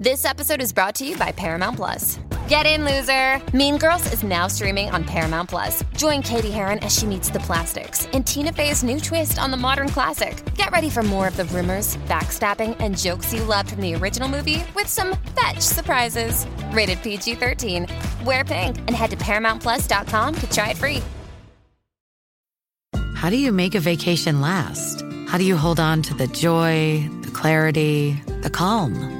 This episode is brought to you by Paramount Plus. Get in, loser! Mean Girls is now streaming on Paramount Plus. Join Cady Heron as she meets the plastics in Tina Fey's new twist on the modern classic. Get ready for more of the rumors, backstabbing, and jokes you loved from the original movie with some fetch surprises. Rated PG 13. Wear pink and head to ParamountPlus.com to try it free. How do you make a vacation last? How do you hold on to the joy, the clarity, the calm?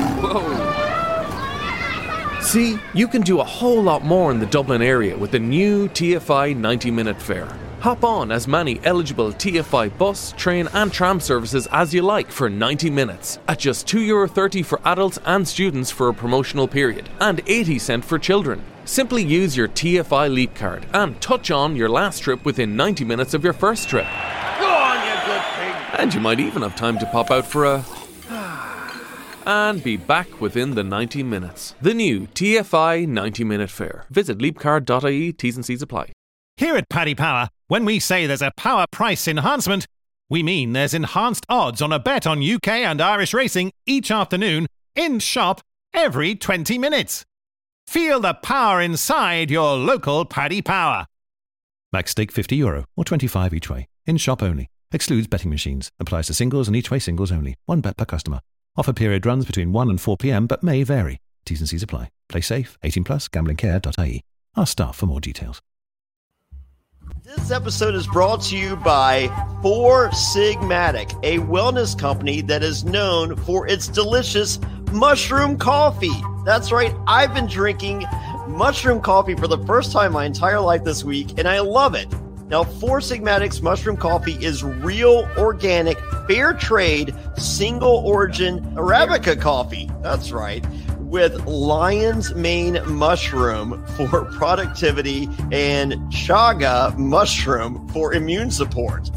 See, you can do a whole lot more in the Dublin area with the new TFI 90 minute fare. Hop on as many eligible TFI bus, train, and tram services as you like for 90 minutes at just €2.30 for adults and students for a promotional period and 80 cent for children. Simply use your TFI Leap card and touch on your last trip within 90 minutes of your first trip. Go on, you good pig. And you might even have time to pop out for a. and be back within the 90 minutes. The new TFI 90 minute fare. Visit leapcard.ie, T's and C's apply. Here at Paddy Power, when we say there's a power price enhancement, we mean there's enhanced odds on a bet on UK and Irish racing each afternoon in shop every 20 minutes. Feel the power inside your local Paddy Power. Max stake 50 euro or 25 each way. In shop only. Excludes betting machines. Applies to singles and each way singles only. One bet per customer. Offer period runs between 1 and 4 p.m. but may vary. T's and C's apply. Play safe. 18 plus. Gamblingcare.ie. Ask staff for more details. This episode is brought to you by Four Sigmatic, a wellness company that is known for its delicious mushroom coffee. That's right, I've been drinking mushroom coffee for the first time my entire life this week, and I love it. Now, Four Sigmatic's mushroom coffee is real, organic, fair trade, single origin Arabica coffee. That's right. With lion's mane mushroom for productivity and chaga mushroom for immune support.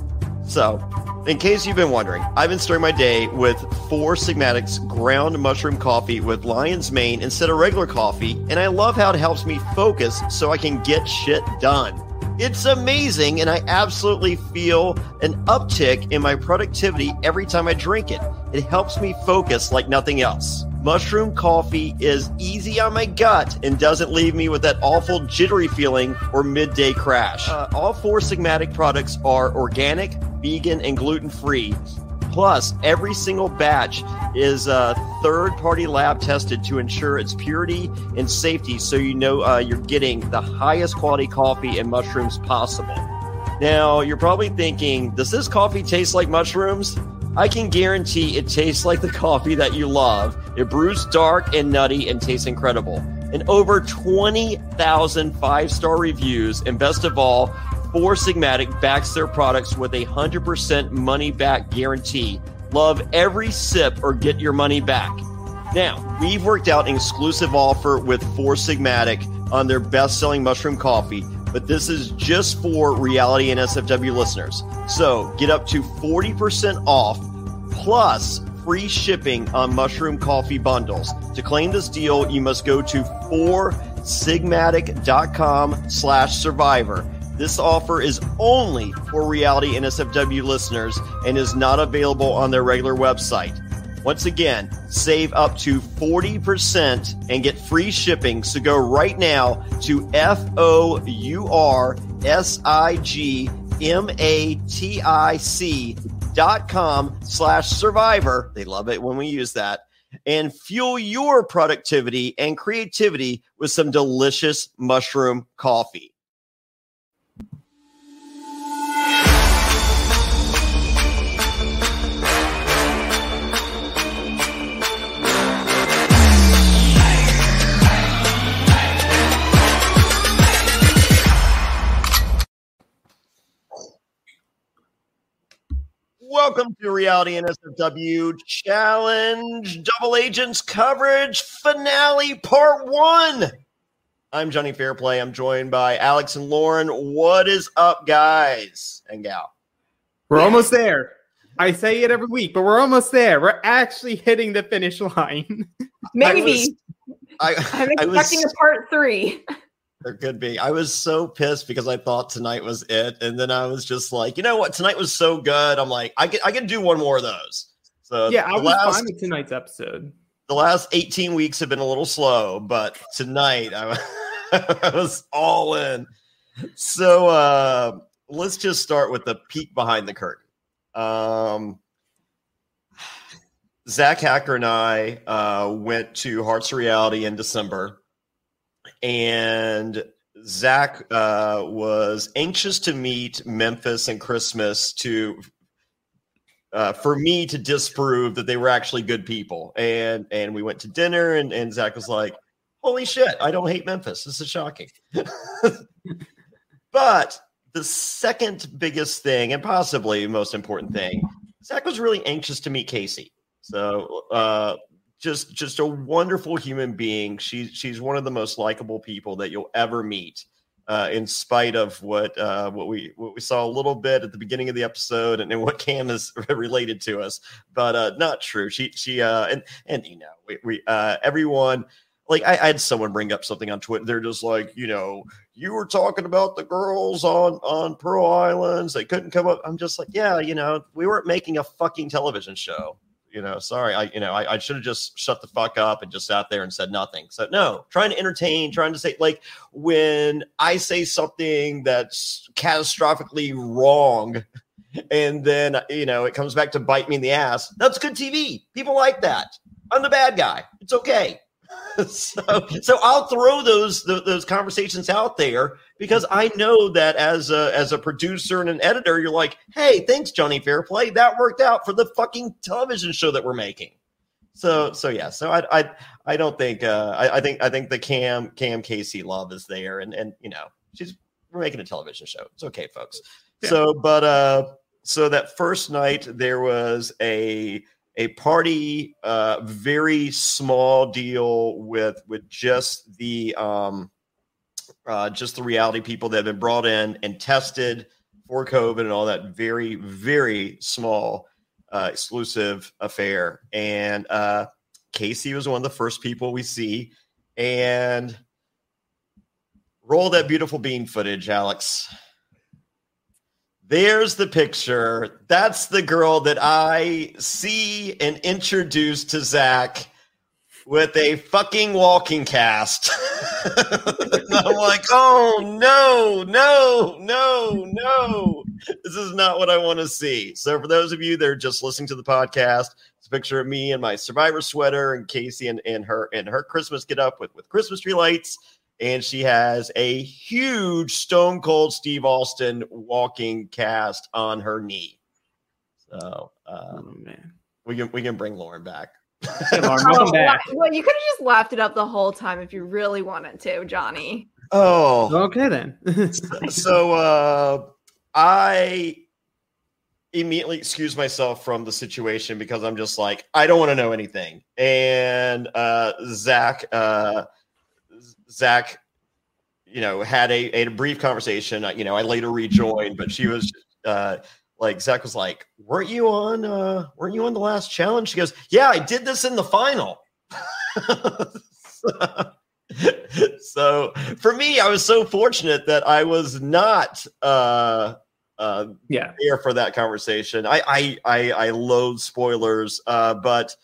So, in case you've been wondering, I've been starting my day with Four Sigmatic's ground mushroom coffee with lion's mane instead of regular coffee, and I love how it helps me focus so I can get shit done. It's amazing, and I absolutely feel an uptick in my productivity every time I drink it. It helps me focus like nothing else. Mushroom coffee is easy on my gut and doesn't leave me with that awful jittery feeling or midday crash. Uh, all four Sigmatic products are organic, vegan, and gluten free. Plus, every single batch is uh, third party lab tested to ensure its purity and safety so you know uh, you're getting the highest quality coffee and mushrooms possible. Now, you're probably thinking, does this coffee taste like mushrooms? I can guarantee it tastes like the coffee that you love. It brews dark and nutty and tastes incredible. And over 20,000 five star reviews, and best of all, Four Sigmatic backs their products with a 100% money back guarantee. Love every sip or get your money back. Now, we've worked out an exclusive offer with Four Sigmatic on their best selling mushroom coffee, but this is just for reality NSFW listeners. So get up to 40% off plus free shipping on mushroom coffee bundles. To claim this deal, you must go to 4sigmatic.com slash survivor. This offer is only for reality NSFW listeners and is not available on their regular website. Once again, save up to 40% and get free shipping. So go right now to F O U R S I G M A T I C dot com slash survivor. They love it when we use that. And fuel your productivity and creativity with some delicious mushroom coffee. Welcome to Reality NSFW Challenge Double Agents Coverage Finale Part One. I'm Johnny Fairplay. I'm joined by Alex and Lauren. What is up, guys and gal? We're almost there. I say it every week, but we're almost there. We're actually hitting the finish line. Maybe. I, I'm I expecting was, a part three. there could be. I was so pissed because I thought tonight was it, and then I was just like, you know what? Tonight was so good. I'm like, I can I can do one more of those. So yeah, I was last, fine with tonight's episode. the last 18 weeks have been a little slow, but tonight I, I was all in. So uh, let's just start with the peek behind the curtain. Um, Zach Hacker and I uh, went to Hearts of Reality in December, and Zach uh, was anxious to meet Memphis and Christmas to uh, for me to disprove that they were actually good people. And and we went to dinner, and, and Zach was like, "Holy shit, I don't hate Memphis. This is shocking." but the second biggest thing, and possibly most important thing, Zach was really anxious to meet Casey. So uh, just just a wonderful human being. She's she's one of the most likable people that you'll ever meet. Uh, in spite of what uh, what we what we saw a little bit at the beginning of the episode and, and what Cam has related to us, but uh, not true. She she uh, and and you know we, we uh, everyone like I, I had someone bring up something on Twitter. They're just like you know you were talking about the girls on on Pearl Islands. They couldn't come up. I'm just like yeah, you know we weren't making a fucking television show you know, sorry, I, you know, I, I should have just shut the fuck up and just sat there and said nothing. So no, trying to entertain, trying to say like when I say something that's catastrophically wrong, and then you know it comes back to bite me in the ass. That's good TV. People like that. I'm the bad guy. It's okay. so, so I'll throw those, those those conversations out there because I know that as a as a producer and an editor, you're like, hey, thanks, Johnny Fairplay. That worked out for the fucking television show that we're making. So so yeah, so I I I don't think uh I, I think I think the Cam Cam Casey love is there and and you know she's we're making a television show. It's okay, folks. Yeah. So but uh so that first night there was a a party, uh, very small deal with with just the um, uh, just the reality people that have been brought in and tested for COVID and all that. Very very small uh, exclusive affair, and uh, Casey was one of the first people we see, and roll that beautiful bean footage, Alex. There's the picture. That's the girl that I see and introduce to Zach with a fucking walking cast. I'm like, oh no, no, no, no. This is not what I want to see. So, for those of you that are just listening to the podcast, it's a picture of me and my survivor sweater and Casey and, and her and her Christmas get up with, with Christmas tree lights and she has a huge Stone Cold Steve Austin walking cast on her knee. So, uh, oh, man, we can we can bring Lauren back. Lauren, welcome back. Well, you could have just laughed it up the whole time if you really wanted to, Johnny. Oh, okay then. so, so uh, I immediately excuse myself from the situation because I'm just like I don't want to know anything. And uh, Zach. Uh, Zach, you know, had a, a brief conversation. You know, I later rejoined, but she was uh, like, Zach was like, "Weren't you on? Uh, weren't you on the last challenge?" She goes, "Yeah, I did this in the final." so, so, for me, I was so fortunate that I was not uh, uh, yeah there for that conversation. I I I, I loathe spoilers, uh, but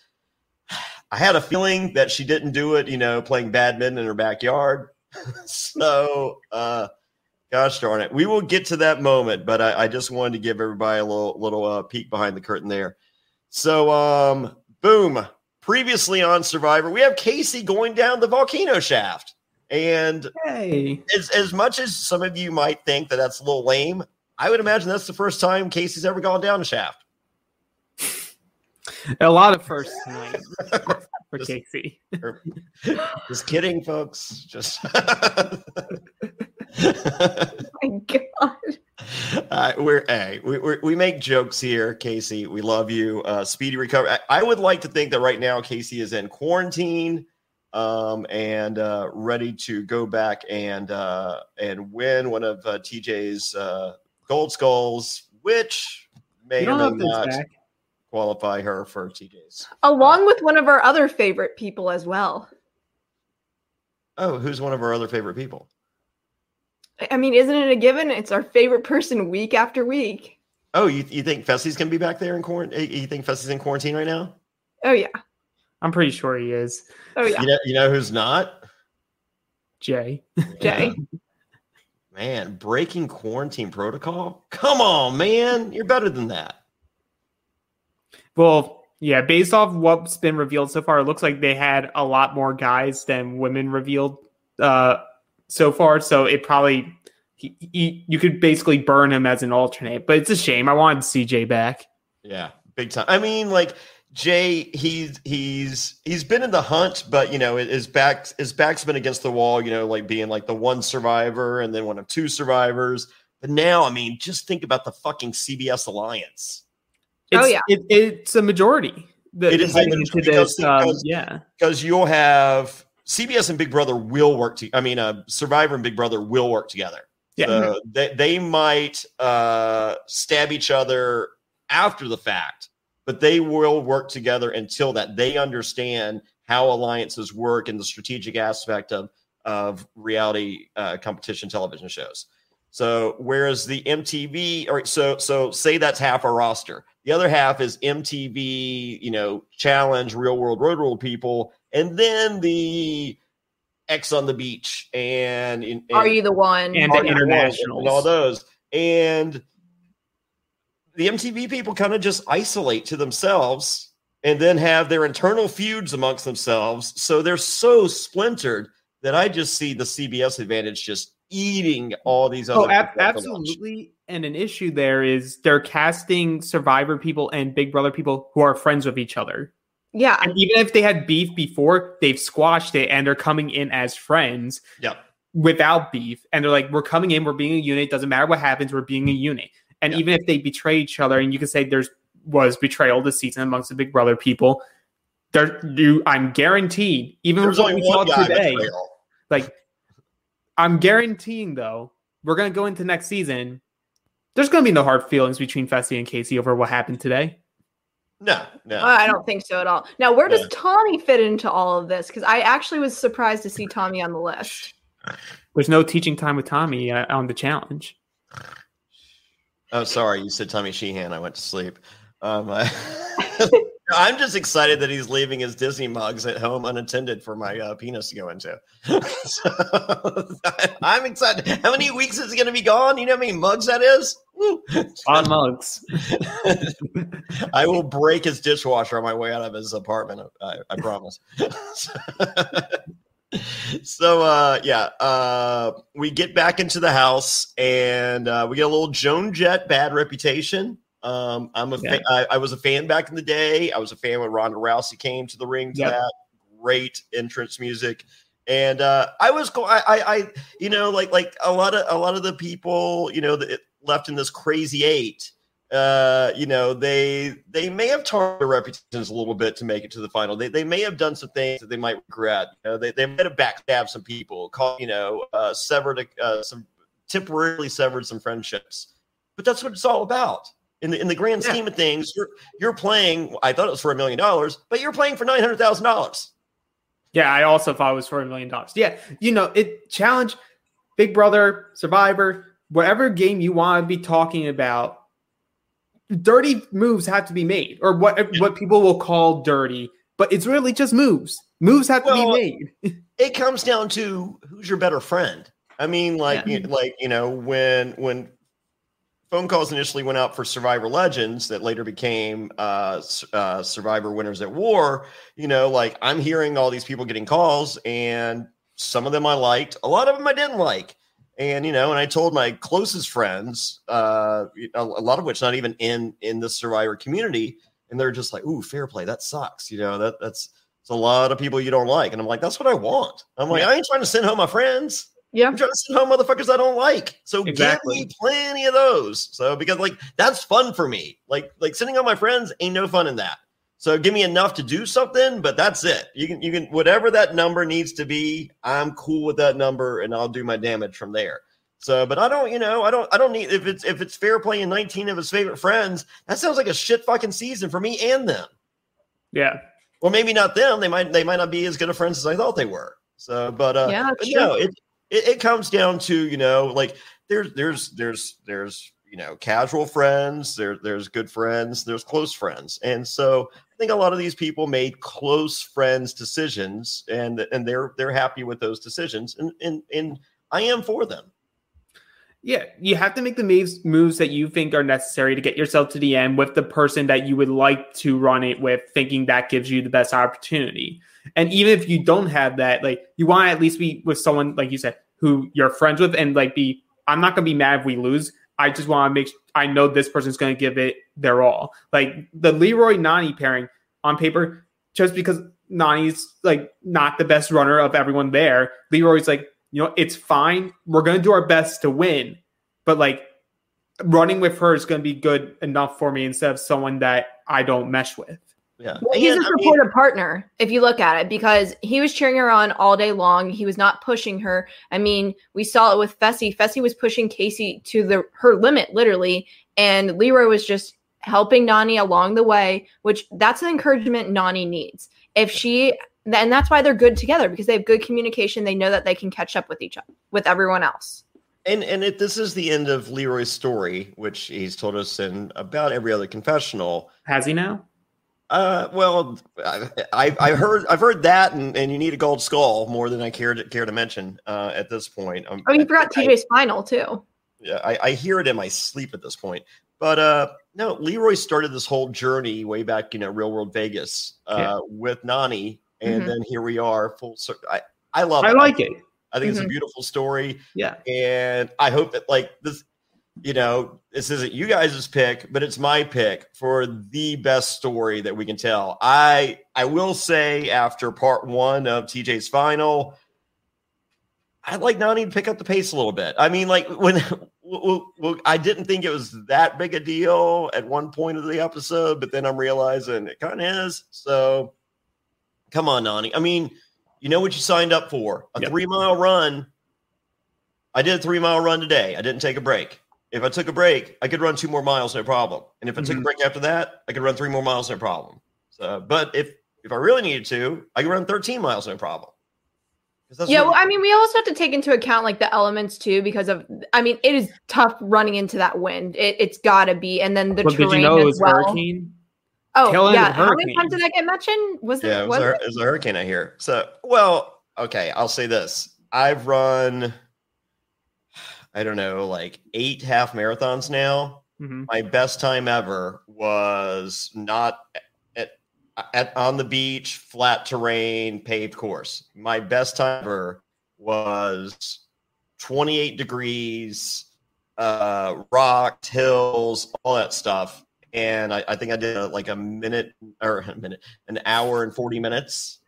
I had a feeling that she didn't do it, you know, playing badminton in her backyard. so, uh, gosh darn it, we will get to that moment. But I, I just wanted to give everybody a little little uh, peek behind the curtain there. So, um, boom. Previously on Survivor, we have Casey going down the volcano shaft. And hey. as, as much as some of you might think that that's a little lame, I would imagine that's the first time Casey's ever gone down a shaft. A lot of firsts tonight for just, Casey. just kidding, folks. Just. oh my God. Uh, we're hey, we we we make jokes here, Casey. We love you. Uh, speedy recovery. I, I, would like to think that right now Casey is in quarantine um, and uh, ready to go back and uh, and win one of uh, TJ's uh, gold skulls, which may You or don't may know not back. Qualify her for TJ's. Along with one of our other favorite people as well. Oh, who's one of our other favorite people? I- I mean, isn't it a given? It's our favorite person week after week. Oh, you, you think Fessy's gonna be back there in quarantine? Eh, you think Fessy's in quarantine right now? Oh yeah. I'm pretty sure he is. Oh yeah. You know, you know who's not? Jay. Jay. Man, breaking quarantine protocol? Come on, man. You're better than that. Well, yeah, based off what's been revealed so far, it looks like they had a lot more guys than women revealed uh, so far. So it probably he, he, you could basically burn him as an alternate. But it's a shame. I wanted CJ back. Yeah, big time. I mean, like Jay, he's he's he's been in the hunt, but you know, his back his back's been against the wall. You know, like being like the one survivor and then one of two survivors. But now, I mean, just think about the fucking CBS alliance. Oh, It's, yeah. it, it's a majority. The, It is a majority into because- this. Um, because- yeah, because you'll have CBS and Big Brother will work. To, I mean, uh, Survivor and Big Brother will work together. Yeah. So they they might uh, stab each other after the fact, but they will work together until that. They understand how alliances work and the strategic aspect of of reality uh, competition television shows. So whereas the MTV, or so so say that's half our roster. The other half is MTV, you know, challenge, real world road rule people, and then the Ex on the beach and, and Are you the one? And the You the One internationals. and all those. And the MTV people kind of just isolate to themselves and then have their internal feuds amongst themselves. So they're so splintered that I just see the CBS advantage just eating all these oh, other Oh, ab- people lunch. absolutely. And an issue there is they're casting Survivor people and Big Brother people who are friends with each other. yeah. And even if they had beef before, they've squashed it and they're coming in as friends Yep. without beef. And they're like, we're coming in, we're being a unit. Doesn't matter what happens, we're being a unit. And Yeah. even if they betray each other, and you can say there's was betrayal this season amongst the Big Brother people, there you I'm guaranteed, even There's what only we one saw guy today, betrayal. like I'm guaranteeing though, we're gonna go into next season. There's gonna be no hard feelings between Fessy and Casey over what happened today. No, no. I don't think so at all. Now, where does Yeah. Tommy fit into all of this? Because I actually was surprised to see Tommy on the list. There's no teaching time with Tommy uh, on the challenge. Oh, sorry. You said Tommy Sheehan. I went to sleep. Um, I, I'm just excited that he's leaving his Disney mugs at home unattended for my uh, penis to go into. so, I'm excited. How many weeks is he going to be gone? You know how many mugs that is? On mugs. I will break his dishwasher on my way out of his apartment. I, I promise. so uh yeah uh we get back into the house and uh we get a little joan jett bad reputation um i'm a Yeah. fa- I, I was a fan back in the day i was a fan when ronda rousey came to the ring to Yep. that great entrance music and uh i was go I, I i you know like like a lot of a lot of the people you know that left in this crazy eight uh, you know, they they may have tarred their reputations a little bit to make it to the final. They, they may have done some things that they might regret. You know, they, they might have backstabbed some people, caught, you know, uh, severed uh, some temporarily severed some friendships. But that's what it's all about. In the in the grand Yeah. scheme of things, you're you're playing. I thought it was for a million dollars, but you're playing for nine hundred thousand dollars. Yeah, I also thought it was for a million dollars. Yeah, you know, it challenge Big Brother, Survivor, whatever game you want to be talking about. Dirty moves have to be made, or what what people will call dirty, but it's really just moves. Moves have to be made. it comes down to who's your better friend. I mean, like, Yeah. you, like you know, when when phone calls initially went out for Survivor Legends, that later became uh, uh, Survivor Winners at War. You know, like I'm hearing all these people getting calls, and some of them I liked, a lot of them I didn't like. And you know, and I told my closest friends, uh, a, a lot of which not even in in the Survivor community, and they're just like, "Ooh, fair play, that sucks." You know, that that's it's a lot of people you don't like. And I'm like, that's what I want. I'm like, Yeah. I ain't trying to send home my friends. Yeah. I'm trying to send home motherfuckers I don't like. So Exactly. give me plenty of those. So because like that's fun for me. Like like sending home my friends ain't no fun in that. So give me enough to do something, but that's it. You can you can whatever that number needs to be, I'm cool with that number and I'll do my damage from there. So, but I don't, you know, I don't I don't need if it's if it's fair play playing 19 of his favorite friends, that sounds like a shit fucking season for me and them. Yeah. Well, maybe not them. They might they might not be as good of friends as I thought they were. So, but uh Yeah, but no, it, it it comes down to, you know, like there's there's there's there's you know casual friends there there's good friends there's close friends. And so i think a lot of these people made close friends decisions and and they're they're happy with those decisions. And and, and i am for them Yeah, you have to make the moves moves that you think are necessary to get yourself to the end with the person that you would like to run it with, thinking that gives you the best opportunity. And even if you don't have that, like you want to at least be with someone like you said who you're friends with, and like be. I'm not gonna be mad if we lose. I just want to make. I know this person's gonna give it their all. Like the Leroy Nani pairing on paper, just because Nani's like not the best runner of everyone there. Leroy's like, you know, it's fine. We're gonna do our best to win, but like running with her is gonna be good enough for me instead of someone that I don't mesh with. yeah Well, he's a And, I mean, supportive partner, if you look at it, because he was cheering her on all day long. He was not pushing her. I mean, we saw it with Fessy. Fessy was pushing Casey to the her limit, literally, and Leroy was just helping Nani along the way. Which that's the encouragement Nani needs. If she, and that's why they're good together because they have good communication. They know that they can catch up with each other, with everyone else. and and it, this is the end of leroy's story which he's told us in about every other confessional Has he now? Uh, well, I, I I heard I've heard that, and, and you need a gold skull more than I care to care to mention uh, at this point. Um, Oh, you forgot I- TJ's final too. yeah, I, I hear it in my sleep at this point. But uh, no, Leroy started this whole journey way back, you know, Real World Vegas uh, Yeah. with Nani, and Mhm. then here we are, full circle. I I love it. I it. like it. I think it's a Mhm. beautiful story, Yeah. and I hope that like this, you know, this isn't you guys' pick, but it's my pick for the best story that we can tell. I I will say after part one of TJ's final, I'd like Nani to pick up the pace a little bit. I mean, like when I didn't think it was that big a deal at one point of the episode, but then I'm realizing it kind of is. So come on, Nani. I mean, you know what you signed up for a Yep. three mile run. I did a three mile run today. I didn't take a break. If I took a break, I could run two more miles, no problem. And if I took a Mhm. break after that, I could run three more miles, no problem. So, but if if I really needed to, I could run 13 miles, no problem. Yeah, well, I mean, we also have to take into account like the elements too, because of I mean, it is tough running into that wind. It, it's got to be, and then the Well, terrain did you know it as was well. hurricane? Oh, Tail yeah. How many times did that get mentioned? Was Yeah, it? it was, Was a, it? it was a hurricane I hear. So, well, okay, I'll say this. I've run, I don't know, like eight half marathons now. Mhm. My best time ever was not at, at on the beach, flat terrain, paved course. My best time ever was 28 degrees, uh, rocked, hills, all that stuff. And I, I think I did uh like a minute or a minute, an hour and 40 minutes.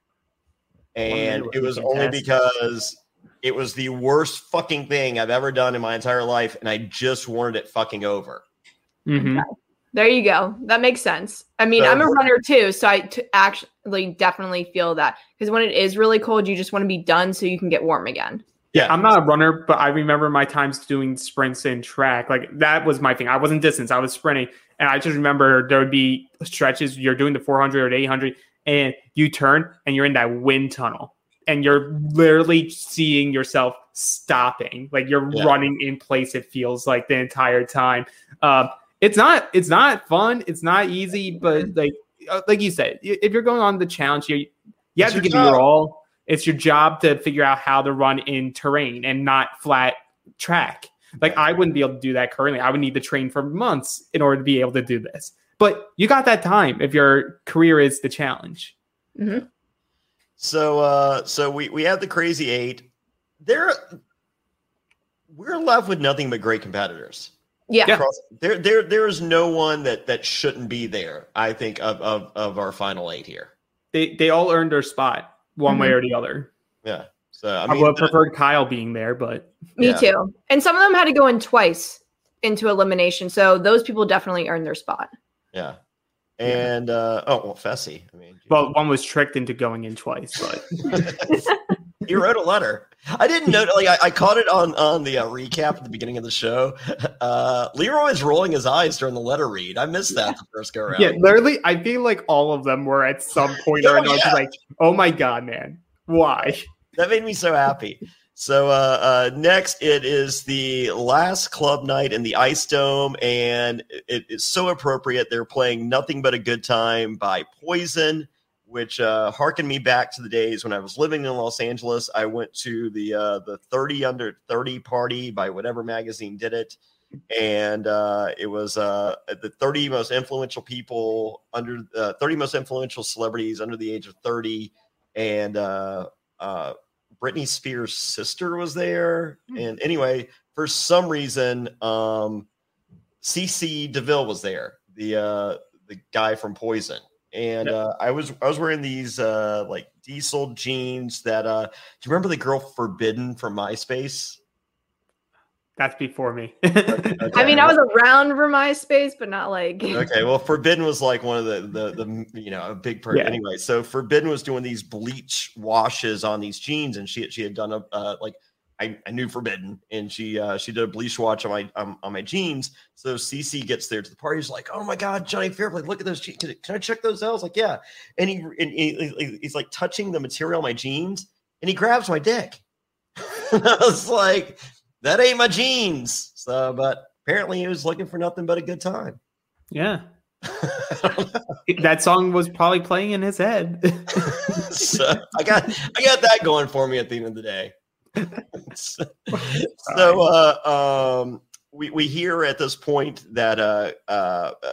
And it would be was only because it was the worst fucking thing I've ever done in my entire life. And I just wanted it fucking over. Mhm. There you go. That makes sense. I mean, So- I'm a runner too, so I t- actually definitely feel that because when it is really cold, you just want to be done so you can get warm again. Yeah. I'm not a runner, but I remember my times doing sprints in track. Like that was my thing. I wasn't distance, I was sprinting. And I just remember there would be stretches you're doing the 400 or the 800 and you turn and you're in that wind tunnel and you're literally seeing yourself stopping. Like you're Yeah. running in place it feels like the entire time. Um it's not it's not fun, it's not easy, but like uh, like you said, if you're going on the challenge here, you have It's to give it your all. It's your job to figure out how to run in terrain and not flat track. Like I wouldn't be able to do that currently. I would need to train for months in order to be able to do this. But you got that time if your career is the challenge. So uh so we we have the crazy eight. There we're left with nothing but great competitors. Yeah. Yeah. There there there is no one that that shouldn't be there, I think, of of, of our final eight here. They they all earned their spot one way or the other. Yeah. So I I, would have the- preferred Kyle being there, but Me Yeah. too. And some of them had to go in twice into elimination, so those people definitely earned their spot. yeah. And uh, oh well, Fessy. I mean, Well, one was tricked into going in twice, but he wrote a letter. I didn't know. Like I, I caught it on on the uh, recap at the beginning of the show. Uh, Leroy is rolling his eyes during the letter read. I missed that the first go around. yeah, literally, I feel like all of them were at some point or Oh, another. yeah. Like, oh my god, man, why? that made me so happy. So uh, uh, next, it is the last club night in the Ice Dome, and it is so appropriate. They're playing "Nothing But a Good Time" by Poison, which uh, harkened me back to the days when I was living in Los Angeles. I went to the uh, the thirty under thirty party by whatever magazine did it, and uh, it was uh, the thirty most influential people under uh, thirty most influential celebrities under the age of thirty, and uh, uh, Britney Spears' sister was there. And anyway, for some reason, um, CC DeVille was there, the uh, the guy from Poison. And Yep. uh, I was I was wearing these uh, like diesel jeans that uh, do you remember the girl Forbidden from MySpace? That's before me. I mean, I was around for MySpace, but not like. okay well forbidden was like one of the the, the you know a big person Yeah. anyway so forbidden was doing these bleach washes on these jeans and she she had done a uh, like I, I knew forbidden and she uh she did a bleach watch on my um, on my jeans. So cc gets there to the party. He's like oh my god johnny fairplay look at those jeans can, can i check those out? I was like yeah. And he and he, he- he's like touching the material on my jeans and he grabs my dick. I was like that ain't my jeans. So but apparently he was looking for nothing but a good time. Yeah, that song was probably playing in his head. so I got I got that going for me at the end of the day. so so, uh, um, we we hear at this point that uh, uh, uh,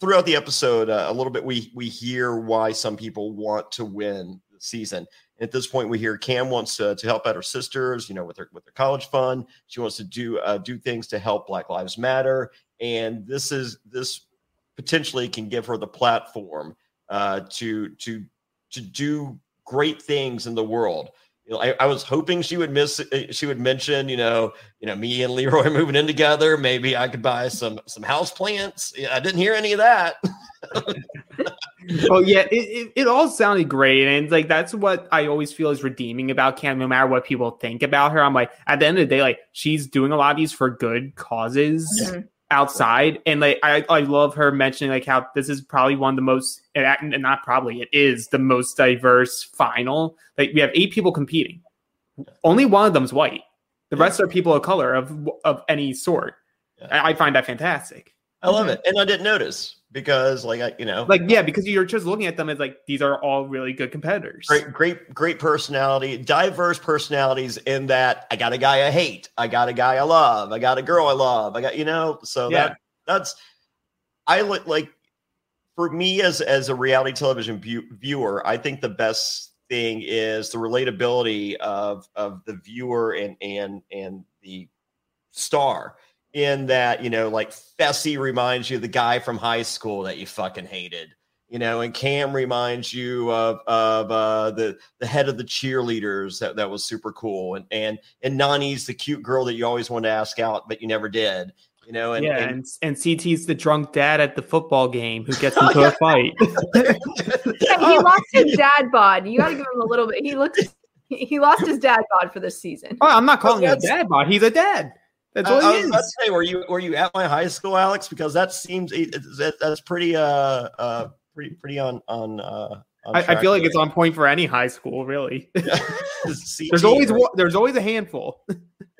throughout the episode uh, a little bit we we hear why some people want to win the season. At this point, we hear Cam wants to, to help out her sisters, you know, with her with her college fund. She wants to do uh, do things to help Black Lives Matter, and this is this potentially can give her the platform uh, to to to do great things in the world. You know, I, I was hoping she would miss uh, she would mention, you know, you know, me and Leroy moving in together. Maybe I could buy some some house plants. I didn't hear any of that. oh yeah, it, it, it all sounded great, and like that's what I always feel is redeeming about Cam. No matter what people think about her, I'm like, at the end of the day, like she's doing a lot of these for good causes Mhm. Outside, and like I, I love her mentioning like how this is probably one of the most, and not probably, it is the most diverse final. Like we have eight people competing, only one of them's white. The rest are people of color of of any sort. Yeah. I, I find that fantastic. I love it, and I didn't notice because, like, you know, Like yeah, because you're just looking at them as like these are all really good competitors. great, great, great personality, diverse personalities. In that, I got a guy I hate, I got a guy I love, I got a girl I love, I got you know. So Yeah. that that's I look like for me as as a reality television view, viewer, I think the best thing is the relatability of of the viewer and and and the star in that you know like Fessy reminds you of the guy from high school that you fucking hated you know and Cam reminds you of of uh the the head of the cheerleaders that that was super cool and and and Nani's the cute girl that you always wanted to ask out but you never did you know and, yeah, and and, and CT's the drunk dad at the football game who gets into a fight. Yeah, he Oh, lost his dad bod. You got to give him a little bit. He looks. He lost his dad bod for this season. Oh, I'm not calling him a dad bod. He's a dad. That's I, what I he was about to say, were you were you at my high school, Alex? Because that seems it- it's- that, that's pretty uh uh pretty pretty on on uh. on I, I feel like it's on point for any high school, really. CT, there's always right? one- there's always a handful.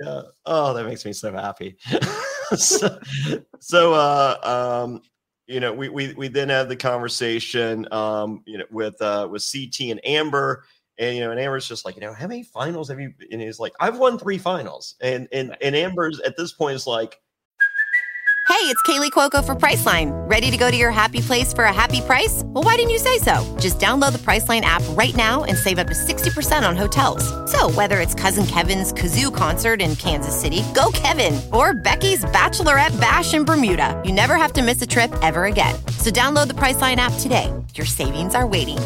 Yeah. Oh, that makes me so happy. so, so, uh, um, you know, we, we, we then have the conversation, um, you know, with, uh, with CT and Amber and, you know, and Amber's just like, you know, how many finals have you, and he's like, I've won three finals. And, and, and Amber's at this point is like, Hey, it's Kaley Cuoco for Priceline. Ready to go to your happy place for a happy price? Well, why didn't you say so? Just download the Priceline app right now and save up to 60% on hotels. So, whether it's Cousin Kevin's Kazoo concert in Kansas City, go Kevin, or Becky's Bachelorette Bash in Bermuda, you never have to miss a trip ever again. So, download the Priceline app today. Your savings are waiting.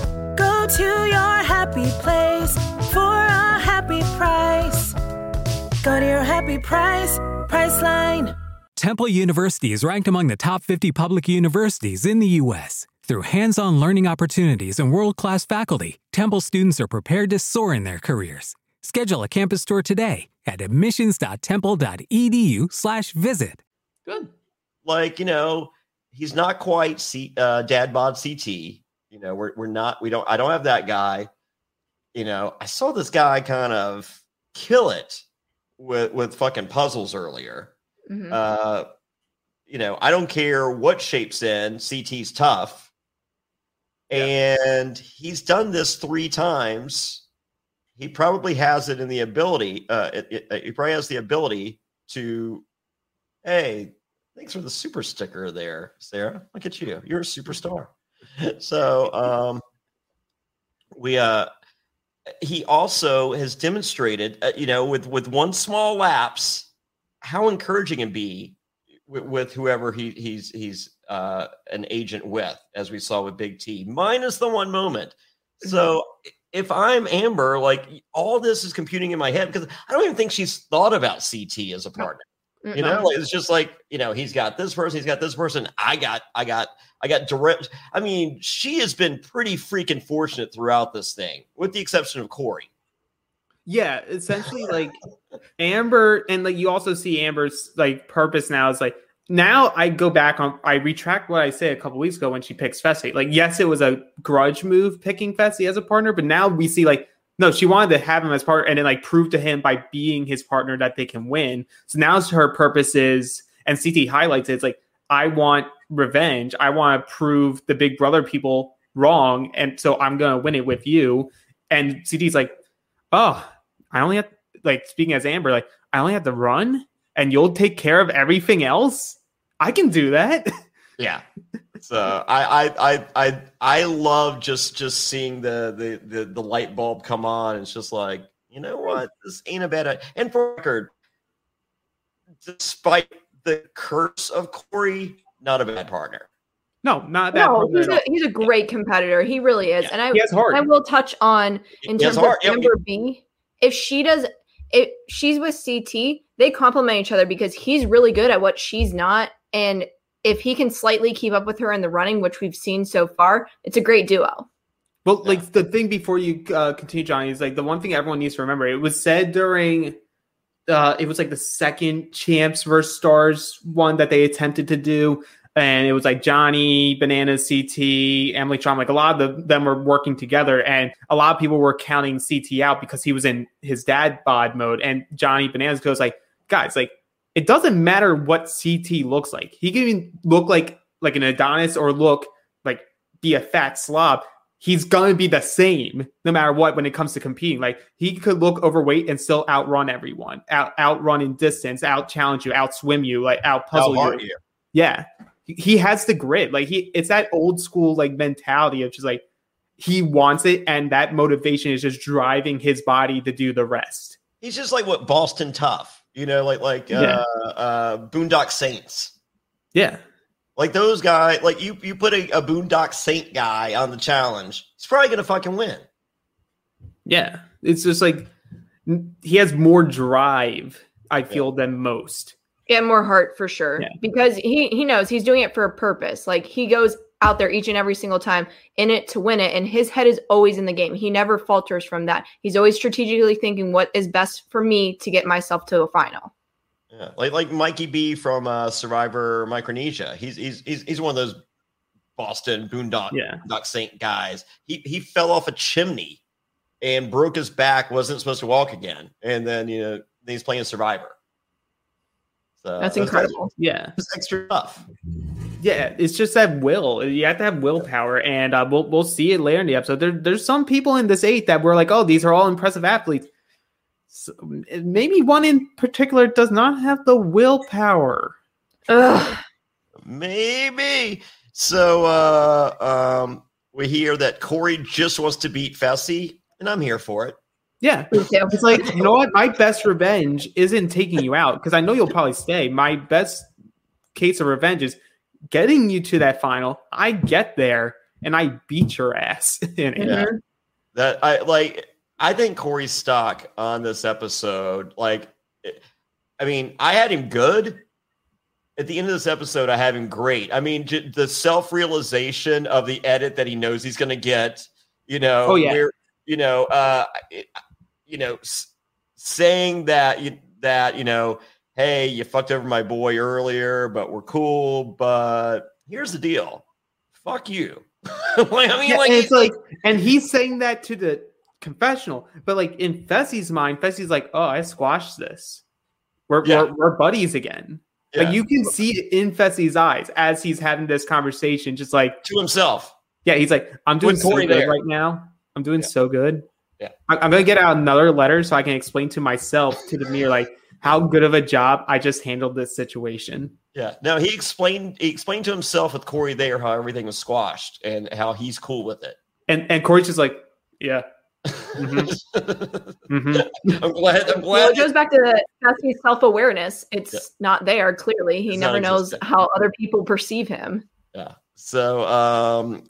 Go to your happy place for a happy price. Go to your happy price, Priceline. Temple University is ranked among the top 50 public universities in the U.S. Through hands on learning opportunities and world class faculty, Temple students are prepared to soar in their careers. Schedule a campus tour today at admissions.temple.edu/slash visit. Good. like you know he's not quite C, uh, dad bod ct you know we're, we're not we don't i don't have that guy. You know i saw this guy kind of kill it with with fucking puzzles earlier. Mhm. uh you know i don't care what shapes in ct's tough. And he's done this three times. He probably has it in the ability uh it, it- he probably has the ability to hey thanks for the super sticker there sarah. Look at you. You're a superstar so um we uh he also has demonstrated uh, you know with with one small lapse how encouraging it be with, with whoever he he's he's uh an agent with as we saw with big t minus the one moment. So if i'm amber like all this is computing in my head because i don't even think she's thought about ct as a partner. You know like, it's just like you know he's got this person he's got this person i got i got i got direct i mean she has been pretty freaking fortunate throughout this thing with the exception of corey Yeah, essentially like Amber and like you also see Amber's like purpose now is like now I go back on I retract what I said a couple weeks ago when she picks Fessy. Like yes, it was a grudge move picking Fessy as a partner, but now we see like no, she wanted to have him as partner and then like prove to him by being his partner that they can win. So now her purpose is and CT highlights it, it's like I want revenge. I want to prove the big brother people wrong and so I'm going to win it with you. And CT's like, "Oh, I only have like speaking as Amber, like I only have to run and you'll take care of everything else. I can do that. Yeah. So I I I I I love just just seeing the the the, the light bulb come on. It's just like you know what this ain't a bad idea. And for record, despite the curse of Corey, not a bad partner. No, not that. No, partner he's at a all. he's a great competitor. He really is. And I He has heart. I will touch on in He terms of heart. Yeah, Amber B. If she does if she's with CT, they complement each other because he's really good at what she's not. And if he can slightly keep up with her in the running, which we've seen so far, it's a great duo. Well, like the thing before you uh, continue, Johnny, is like the one thing everyone needs to remember. It was said during, uh, it was like the second Champs versus Stars one that they attempted to do, and it was like Johnny, Banana, CT, Emily Tron, like a lot of the, them were working together, and a lot of people were counting CT out because he was in his dad bod mode, and Johnny Bananas goes like, guys, like it doesn't matter what CT looks like. He can even look like like an Adonis or look like be a fat slob. He's gonna be the same no matter what when it comes to competing. Like he could look overweight and still outrun everyone, out outrun in distance, out challenge you, out swim you, like out puzzle you. you. Yeah, he, has the grit. Like he, it's that old school like mentality of just like he wants it, and that motivation is just driving his body to do the rest. He's just like what Boston Tough, you know, like like Yeah. uh, uh, Boondock Saints. Yeah, Like those guys, like you you put a, a Boondock Saint guy on the challenge, he's probably gonna fucking win. yeah. It's just like he has more drive. I feel than most. And more heart for sure. Yeah. Because he he knows he's doing it for a purpose. Like he goes out there each and every single time in it to win it. And his head is always in the game. He never falters from that. He's always strategically thinking what is best for me to get myself to a final. Yeah, like like Mikey B from uh, Survivor Micronesia. He's he's he's he's one of those Boston Boondock Yeah. Boondock Saint guys. He he fell off a chimney and broke his back. wasn't supposed to walk again, and then you know then he's playing Survivor. So That's incredible. Yeah. That's extra tough. Yeah, it's just that will. You have to have willpower, and uh, we'll we'll see it later in the episode. There, there's some people in this eight that were like, "Oh, these are all impressive athletes." So, maybe one in particular does not have the willpower. Ugh. Maybe. So uh um we hear that Corey just wants to beat Fessy, and I'm here for it. Yeah, Me too. it's like you know what? My best revenge isn't taking you out because I know you'll probably stay. My best case of revenge is getting you to that final. I get there and I beat your ass in it. Yeah. That I like I think Corey's stock on this episode, like I mean, I had him good, at the end of this episode, I have him great. I mean, j- the self realization of the edit that he knows he's going to get. You know, Oh, yeah. where you know, uh, you know, s- saying that you that you know, hey, you fucked over my boy earlier, but we're cool. But here's the deal, fuck you. like, I mean, Yeah, like, and it's like, and he's saying that to the confessional, but like in Fessy's mind, Fessy's like, "Oh, I squashed this. We're Yeah. we're, we're buddies again." Yeah. Like you can see it in Fessy's eyes as he's having this conversation, just like to himself. Yeah, he's like, "I'm doing so good there. right now. I'm doing so good." Yeah. I- I'm gonna get out another letter so I can explain to myself to the mirror like how good of a job I just handled this situation. Yeah. Now he explained he explained to himself with Cory there how everything was squashed and how he's cool with it. And and Cory's just like, "Yeah." Mhm. I'm glad. I'm glad. Well, it goes back to Fessy's self awareness. It's not there. Clearly, he It's never knows how other people perceive him. Yeah. So um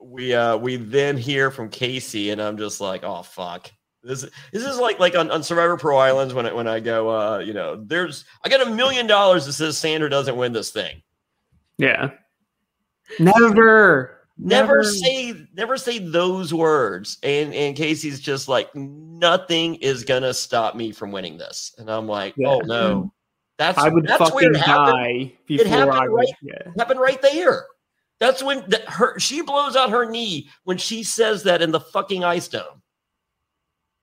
we uh we then hear from Kaycee and I'm just like, oh fuck. This this is like like on, on Survivor Pearl Islands when I when I go uh you know there's I got a million dollars that says Sandra doesn't win this thing. Yeah. Never. Never, say never say those words. And and Kaycee's just like nothing is gonna stop me from winning this. And I'm like, Yeah. oh no. That's I would that's fucking where it happened. die It before happened I would. right, Yeah. happened right there. That's when the, her she blows out her knee when she says that in the fucking ice dome.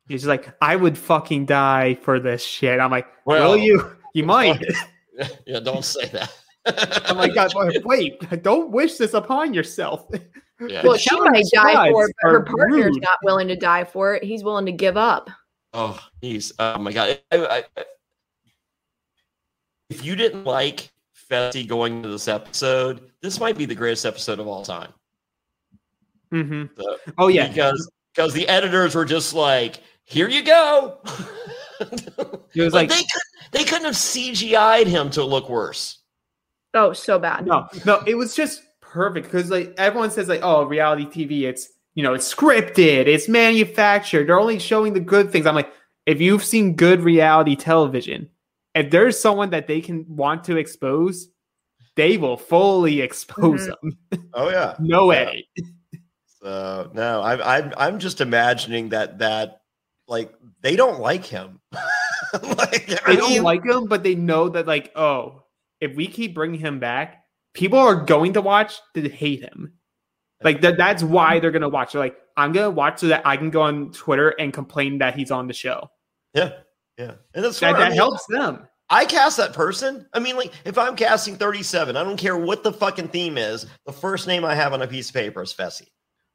He's like, I would fucking die for this shit. I'm like, Well- will you? You might. yeah, don't say that. I'm like, God, wait, don't wish this upon yourself. Yeah. Well, she might die for it, but her partner's rude. not willing to die for it. He's willing to give up. Oh, he's oh my god. I, I, I- if you didn't like Fessy going into this episode, this might be the greatest episode of all time. Mm-hmm. So- Oh yeah, because because the editors were just like, "Here you go." It was like like- they could they couldn't have CGI'd him to look worse. Oh, so bad. no, no, it was just perfect because like everyone says like, oh, reality TV, it's you know, it's scripted, it's manufactured. They're only showing the good things. I'm like, if you've seen good reality television, if there's someone that they can want to expose, they will fully expose mm-hmm. them. Oh yeah, no Yeah. edit. So no, I'm I'm I'm just imagining that that like they don't like him. like, I They don't mean, like him, but they know that like, oh, if we keep bringing him back, people are going to watch to hate him. Like that. That's why they're gonna watch. They're like, I'm gonna watch so that I can go on Twitter and complain that he's on the show. yeah, yeah, and that's That, what I mean, helps them. I cast that person. I mean, like if I'm casting 37, I don't care what the fucking theme is. The first name I have on a piece of paper is Fessy.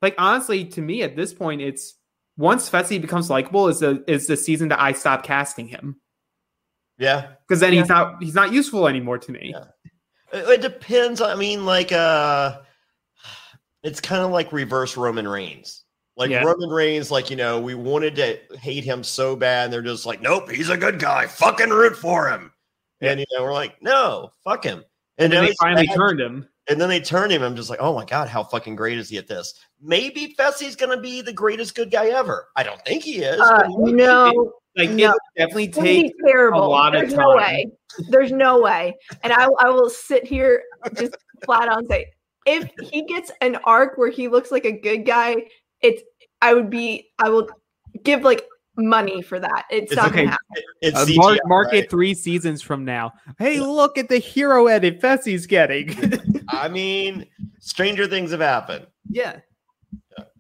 Like honestly, to me at this point, it's once Fessy becomes likable is the is the season that I stop casting him Yeah, because then he's not he's not useful anymore to me. It, it depends. I mean, like, uh, it's kind of like reverse Roman Reigns. Like Yeah. Roman Reigns, like you know, we wanted to hate him so bad, and they're just like, nope, he's a good guy. Fucking root for him. And you know, we're like, no, fuck him. And then now they finally bad. turned him. And then they turned him. I'm just like, oh my god, how fucking great is he at this? Maybe Fessy's gonna be the greatest good guy ever. I don't think he is. Uh, but he might be. no, Like it No. would definitely It's gonna be take terrible. a lot of There's time. no way. There's no way. And I, I will sit here just flat on say, if he gets an arc where he looks like a good guy, it's I would be I will give like money for that. It's, It's not okay. gonna happen. It's Uh, mark, mark right? it three seasons from now. Hey, look at the hero edit Fessy's getting. I mean, stranger things have happened. yeah.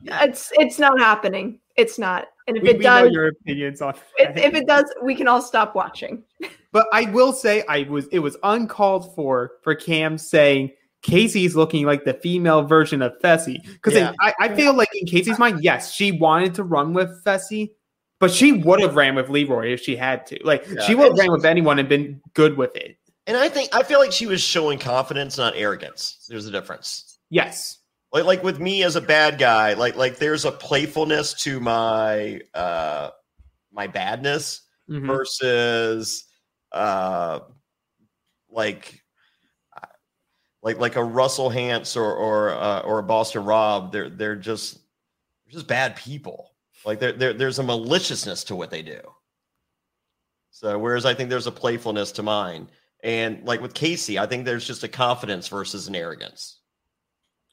It's it's not happening. It's not. And if We, it we know does, your opinions on if, if it does, we can all stop watching. But I will say I was it was uncalled for for Cam saying Kaycee's looking like the female version of Fessy. Because Yeah. I, I feel like in Kaycee's mind, yes, she wanted to run with Fessy, but she would have ran with Leroy if she had to. Like Yeah. she would have ran with anyone and been good with it. And I think I feel like she was showing confidence, not arrogance. There's a difference. Yes. Like like with me as a bad guy, like like there's a playfulness to my uh my badness Mhm. versus uh like like like a Russell Hantz or or uh, or a Boston Rob. They're they're just they're just bad people. Like there there there's a maliciousness to what they do. So whereas I think there's a playfulness to mine. And like with Kaycee, I think there's just a confidence versus an arrogance.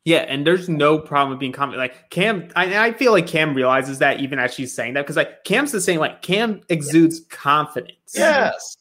Yeah, and there's no problem with being confident. Like Cam, I, I feel like Cam realizes that even as she's saying that because like Cam's the same. Like Cam exudes confidence. Yes.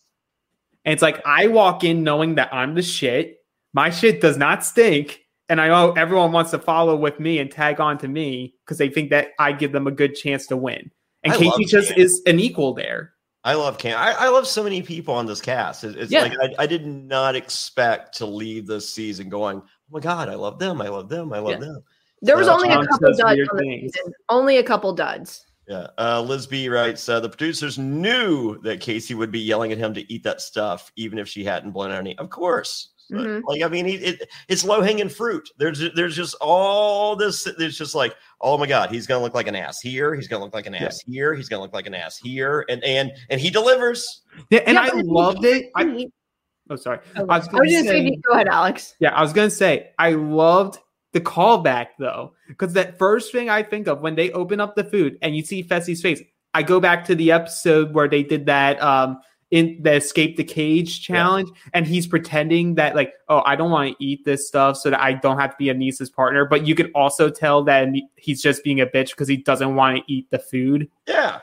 And it's like I walk in knowing that I'm the shit. My shit does not stink. And I know everyone wants to follow with me and tag on to me because they think that I give them a good chance to win. And I Kaycee just Cam. is an equal there. I love Cam. I, I love so many people on this cast. It- it's Yeah. like I, I did not expect to leave this season going, oh my God, I love them. I love them. I love Yeah. them. There was Uh, only a couple duds on the season. Only a couple duds. Yeah. Uh, Liz B writes uh, the producers knew that Kaycee would be yelling at him to eat that stuff, even if she hadn't blown out any. Of course. Mhm. Like, I mean, it, it, it's low hanging fruit. There's there's just all this. There's just like, oh my God, he's going to look like an ass here. He's going to look like an ass here. He's going to look like an ass here. And, and, and he delivers. Yeah, and Yeah, I but if you loved it. I, can't oh, sorry. Oh, I was gonna was just say- go ahead, Alex. Yeah, I was gonna say I loved the callback though, because that first thing I think of when they open up the food and you see Fessy's face, I go back to the episode where they did that um in the escape the cage challenge, and he's pretending that like, oh, I don't want to eat this stuff so that I don't have to be Anissa's partner. But you could also tell that he's just being a bitch because he doesn't want to eat the food. Yeah.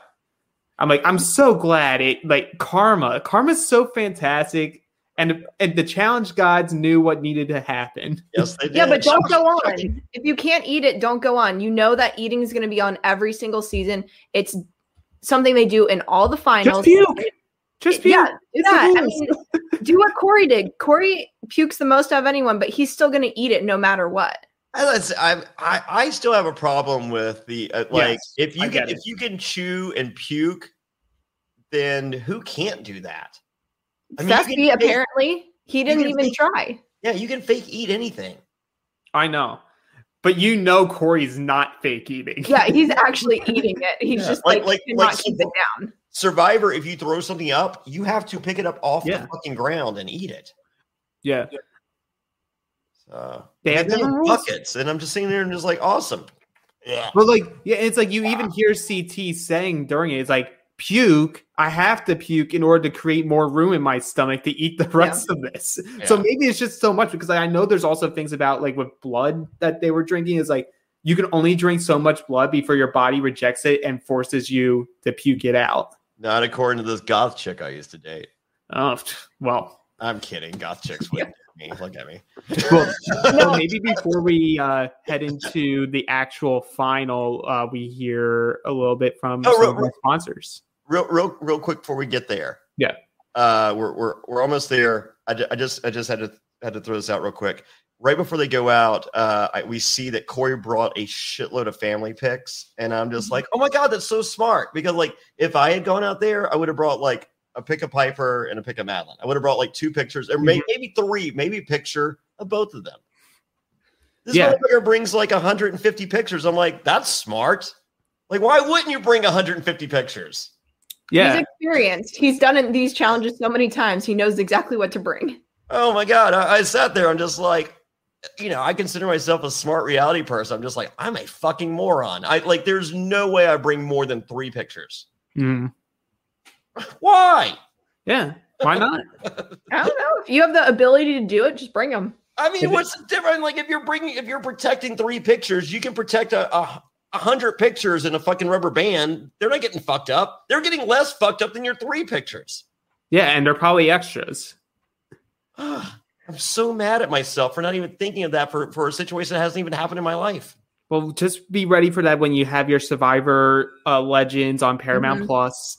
I'm like, I'm so glad it like karma. Karma's so fantastic. And, and the challenge gods knew what needed to happen. Yes, they did. Yeah, but don't go on. If you can't eat it, don't go on. You know that eating is going to be on every single season. It's something they do in all the finals. puke. Just puke. Yeah, yeah. I mean, do what Cory did. Cory pukes the most out of anyone, but he's still going to eat it no matter what. I, let's- I, I I still have a problem with the uh, like Yes, if you can get if you can chew and puke, then who can't do that? I mean, you can apparently, he didn't even fake- try. yeah, you can fake eat anything. I know. But you know Cory's not fake eating. Yeah, he's actually eating it. He's Yeah. just Like- like, like- cannot like keep some- it down. Survivor, if you throw something up, you have to pick it up off Yeah. the fucking ground and eat it. Yeah. Uh, They have mean, buckets, and I'm just sitting there and just like awesome. Yeah, But like, yeah, it's like you even hear CT saying during it, it's like puke. I have to puke in order to create more room in my stomach to eat the rest of this. So maybe it's just so much because I know there's also things about like with blood that they were drinking is like you can only drink so much blood before your body rejects it and forces you to puke it out. Not according to this goth chick I used to date. Oh, well, I'm kidding. Goth chicks wouldn't do me. Look at me. well, well, maybe before we uh, head into the actual final, uh, we hear a little bit from Oh, some real- of our sponsors. real real real quick before we get there Yeah. uh we're we're, we're almost there I, I just i just had to had to throw this out real quick right before they go out uh I, we see that cory brought a shitload of family pics and i'm just like oh my god that's so smart because like if i had gone out there i would have brought like a pick of piper and a pick of madeline i would have brought like two pictures or may, maybe three maybe a picture of both of them this Yeah. motherfucker brings like 150 pictures i'm like that's smart like why wouldn't you bring 150 pictures Yeah. He's experienced. He's done it, these challenges so many times. He knows exactly what to bring. Oh my god! I, I sat there. I'm just like, you know, I consider myself a smart reality person. I'm just like, I'm a fucking moron. I like, there's no way I bring more than three pictures. Mm. Why? Yeah. Why not? I don't know. If you have the ability to do it, just bring them. I mean, If it- what's the difference? Like, if you're bringing, if you're protecting three pictures, you can protect a, a, a hundred pictures in a fucking rubber band. They're not getting fucked up. They're getting less fucked up than your three pictures. Yeah, and they're probably extras. I'm so mad at myself for not even thinking of that for, for a situation that hasn't even happened in my life. Well, just be ready for that when you have your Survivor uh, Legends on Paramount Mhm. Plus.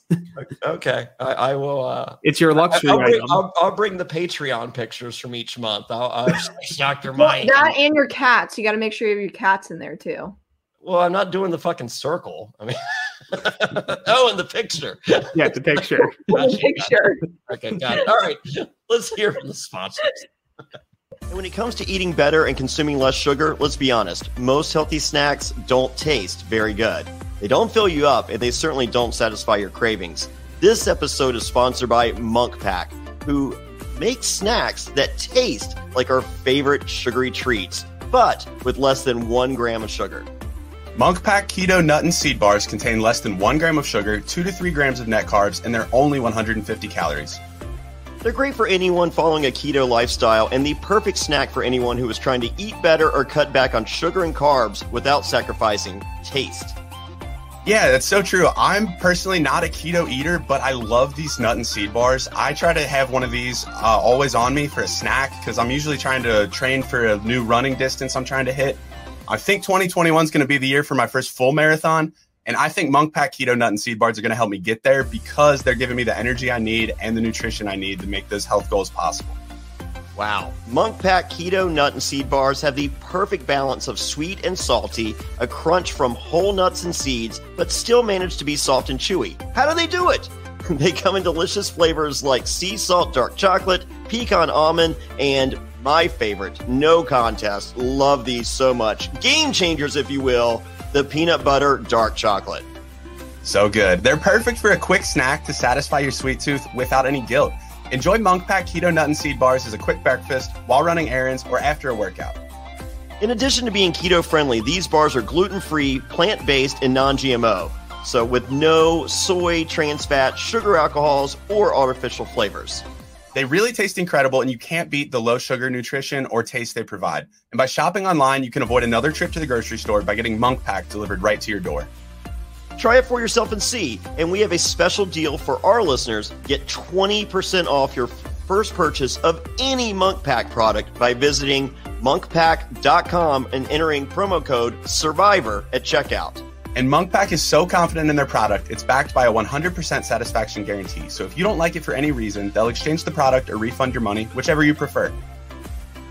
Okay, I, I will. uh It's your luxury I'll bring, item. I'll, I'll bring the Patreon pictures from each month. I'll, I'll shock your Well, mind. that and your cats. You got to make sure you have your cats in there too. well, I'm not doing the fucking circle. I mean, oh, and the picture. yeah, the picture. Gotcha, Picture. Okay, got it. All right, let's hear from the sponsors. When it comes to eating better and consuming less sugar, let's be honest, most healthy snacks don't taste very good. They don't fill you up, and they certainly don't satisfy your cravings. This episode is sponsored by Munk Pack, who makes snacks that taste like our favorite sugary treats, but with less than one gram of sugar. Munk Pack Keto Nut and Seed Bars contain less than 1 gram of sugar, 2 to 3 grams of net carbs, and they're only 150 calories. They're great for anyone following a keto lifestyle and the perfect snack for anyone who is trying to eat better or cut back on sugar and carbs without sacrificing taste. Yeah, that's so true. I'm personally not a keto eater, but I love these nut and seed bars. I try to have one of these uh, always on me for a snack because I'm usually trying to train for a new running distance I'm trying to hit. I think 2021 is going to be the year for my first full marathon. And I think munk Pack Keto Nut and Seed Bars are going to help me get there because they're giving me the energy I need and the nutrition I need to make those health goals possible. Wow. Monk Pack Keto Nut and Seed Bars have the perfect balance of sweet and salty, a crunch from whole nuts and seeds, but still manage to be soft and chewy. How do they do it? They come in delicious flavors like sea salt dark chocolate, pecan almond, and my favorite, no contest. Love these so much. Game changers, if you will, the peanut butter dark chocolate. So good. They're perfect for a quick snack to satisfy your sweet tooth without any guilt. Enjoy Munk Pack Keto Nut and Seed Bars as a quick breakfast while running errands or after a workout. In addition to being keto friendly, these bars are gluten free, plant based, and non GMO. So, with no soy, trans fat, sugar alcohols, or artificial flavors. They really taste incredible, and you can't beat the low sugar nutrition or taste they provide. And by shopping online, you can avoid another trip to the grocery store by getting Munk Pack delivered right to your door. Try it for yourself and see. And we have a special deal for our listeners. Get 20% off your first purchase of any Munk Pack product by visiting munkpack.com and entering promo code SURVIVOR at checkout. And MunkPack is so confident in their product, it's backed by a 100% satisfaction guarantee. So if you don't like it for any reason, they'll exchange the product or refund your money, whichever you prefer.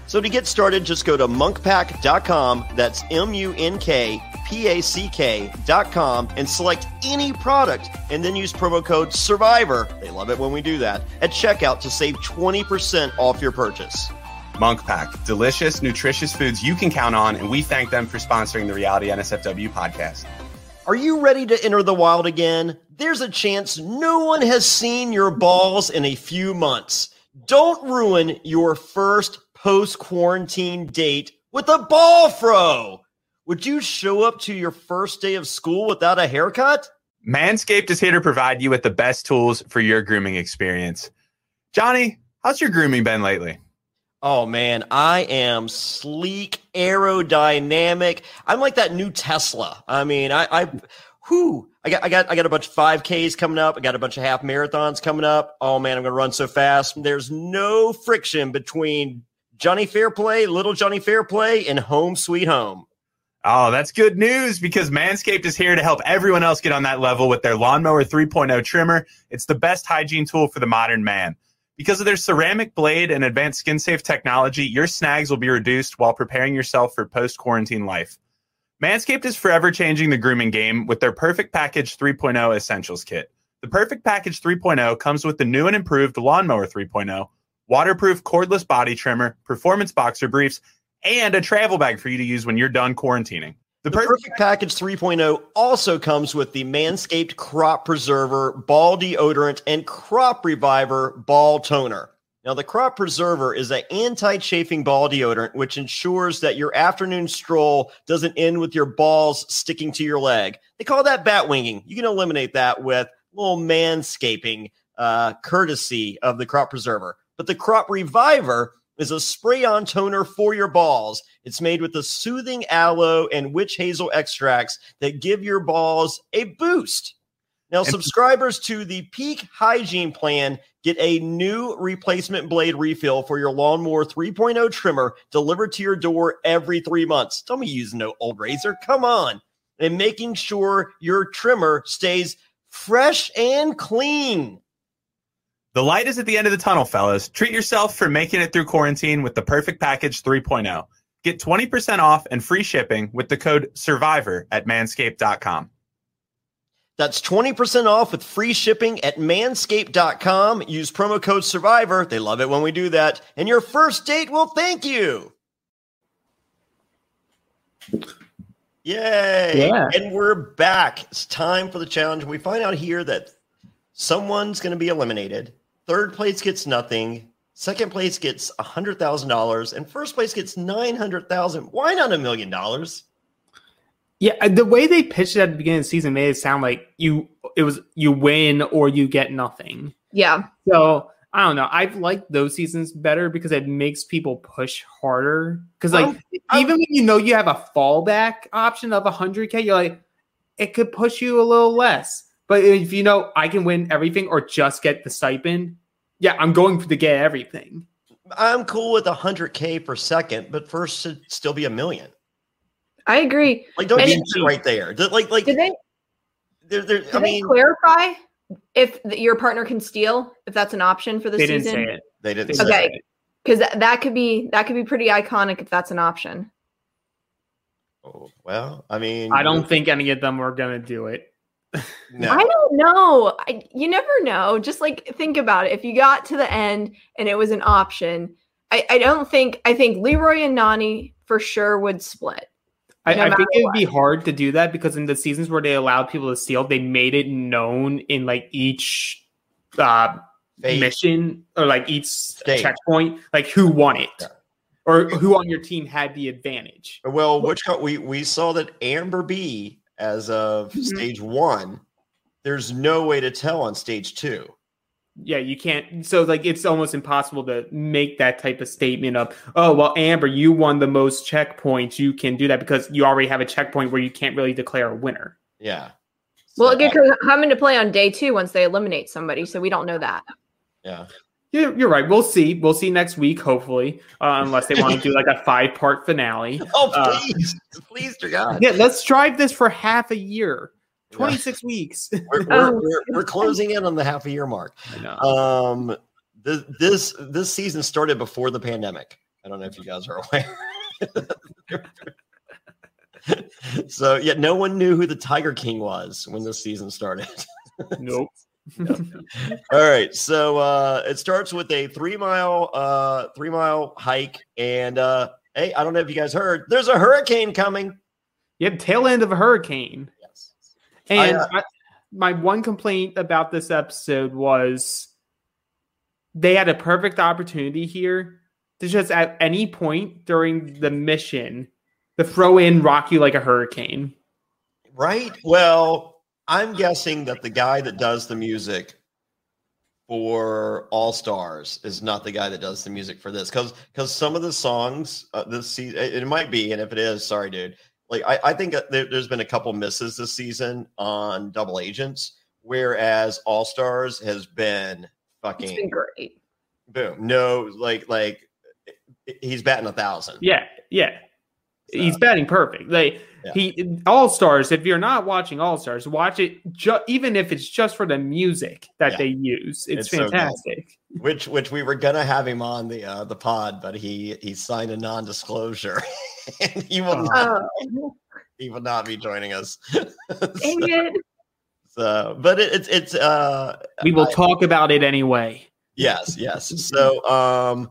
So to get started, just go to munkpack.com. That's M U N K P A C K.com and select any product and then use promo code SURVIVOR. They love it when we do that at checkout to save 20% off your purchase. Munk Pack, delicious, nutritious foods you can count on, and we thank them for sponsoring the Reality NSFW podcast. Are you ready to enter the wild again? There's a chance no one has seen your balls in a few months. Don't ruin your first post quarantine date with a ball fro. Would you show up to your first day of school without a haircut? Manscaped is here to provide you with the best tools for your grooming experience. Johnny, how's your grooming been lately? Oh man, I am sleek, aerodynamic. I'm like that new Tesla. I mean, I, I, whoo, I got, I got, I got a bunch of five Ks coming up. I got a bunch of half marathons coming up. Oh man, I'm gonna run so fast. There's no friction between Johnny Fairplay, little Johnny Fairplay, and home sweet home. Oh, that's good news because Manscaped is here to help everyone else get on that level with their Lawnmower 3.0 trimmer. It's the best hygiene tool for the modern man. Because of their ceramic blade and advanced skin safe technology, your snags will be reduced while preparing yourself for post quarantine life. Manscaped is forever changing the grooming game with their Perfect Package 3.0 Essentials Kit. The Perfect Package 3.0 comes with the new and improved Lawnmower 3.0, waterproof cordless body trimmer, performance boxer briefs, and a travel bag for you to use when you're done quarantining. The, Perfect Package 3.0 also comes with the Manscaped Crop Preserver, Ball Deodorant, and Crop Reviver Ball Toner. Now, the Crop Preserver is an anti chafing ball deodorant, which ensures that your afternoon stroll doesn't end with your balls sticking to your leg. They call that bat winging. You can eliminate that with a little manscaping, uh, courtesy of the Crop Preserver. But the Crop Reviver is a spray on toner for your balls. It's made with the soothing aloe and witch hazel extracts that give your balls a boost. Now, subscribers to the Peak Hygiene Plan get a new replacement blade refill for your Lawnmower 3.0 trimmer delivered to your door every three months. Don't be using no old razor. Come on. And making sure your trimmer stays fresh and clean. The light is at the end of the tunnel, fellas. Treat yourself for making it through quarantine with the Perfect Package 3.0. Get 20% off and free shipping with the code SURVIVOR at manscaped.com. That's 20% off with free shipping at manscaped.com. Use promo code SURVIVOR. They love it when we do that. And your first date will thank you. Yay. Yeah. And we're back. It's time for the challenge. We find out here that someone's going to be eliminated Third place gets nothing. Second place gets a hundred thousand dollars, and first place gets nine hundred thousand. Why not a million dollars? Yeah, uh, the way they pitched it at the beginning of the season made it sound like you it was you win or you get nothing. Yeah. So I don't know. I've liked those seasons better because it makes people push harder. Because like I'm- I'm- even when you know you have a fallback option of 100k, you're like, it could push you a little less. But if you know I can win everything or just get the stipend, yeah, I'm going to get everything. I'm cool with 100k per second, but first should still be a million. I agree. Like, don't And- change it right there. Like, like, Did they there, there, did I they mean, clarify if your partner can steal if that's an option for the They didn't season? say it. they didn't. They say didn't Okay. Because that, that could be that could be pretty iconic if that's an option. Oh, well, I mean, I don't think any of them are gonna do it. No. I don't know. I, you never know. Just like think about it. If you got to the end and it was an option, I, I don't think I think Leroy and Nany for sure would split. I, No I think it would be hard to do that because in the seasons where they allowed people to steal, they made it known in like each uh, Phase. mission or like each Stage. checkpoint, like who won it Yeah. or who on your team had the advantage. Well, which co- we we saw that Amber B as of Mhm. stage one. There's no way to tell on stage two. Yeah, you can't. So like, it's almost impossible to make that type of statement of, "Oh, well, Amber, you won the most checkpoints. You can do that because you already have a checkpoint where you can't really declare a winner." Yeah. Well, So, it could come into play on day two once they eliminate somebody, so we don't know that. yeah. You're, you're right. We'll see. We'll see next week, hopefully, uh, unless they want to do like a five part finale. Oh, Uh, please, please, dear God. Yeah, let's drive this for half a year, 26 weeks. We're, Oh. we're, we're, we're closing in on the half a year mark. I know. Um, this this this season started before the pandemic. I don't know if you guys are aware. so yeah, no one knew who the Tiger King was when this season started. nope. All right, so uh, it starts with a three mile uh, three mile hike, and uh, hey, I don't know if you guys heard, there's a hurricane coming. Yeah, tail end of a hurricane. Yes. And I, uh, I- my one complaint about this episode was they had a perfect opportunity here to just at any point during the mission to throw in rock you like a hurricane. Right. Well, I'm guessing that the guy that does the music for All Stars is not the guy that does the music for this because because some of the songs uh, this season it, it might be, and if it is, sorry, dude. Like I, I think there, there's been a couple misses this season on Double Agents, whereas All Stars has been It's fucking been great. boom. No, like like he's batting a thousand. Yeah, yeah. He's batting perfect. Like Yeah. he All Stars. If you're not watching All Stars, watch it. Ju- even if it's just for the music that Yeah. they use, it's, It's so fantastic. which which we were gonna have him on the uh, the pod, but he he signed a non-disclosure, and he will not, Oh, he will not be joining us. dang it. so, but it, it's it's uh we will I- talk about it anyway. yes yes. So um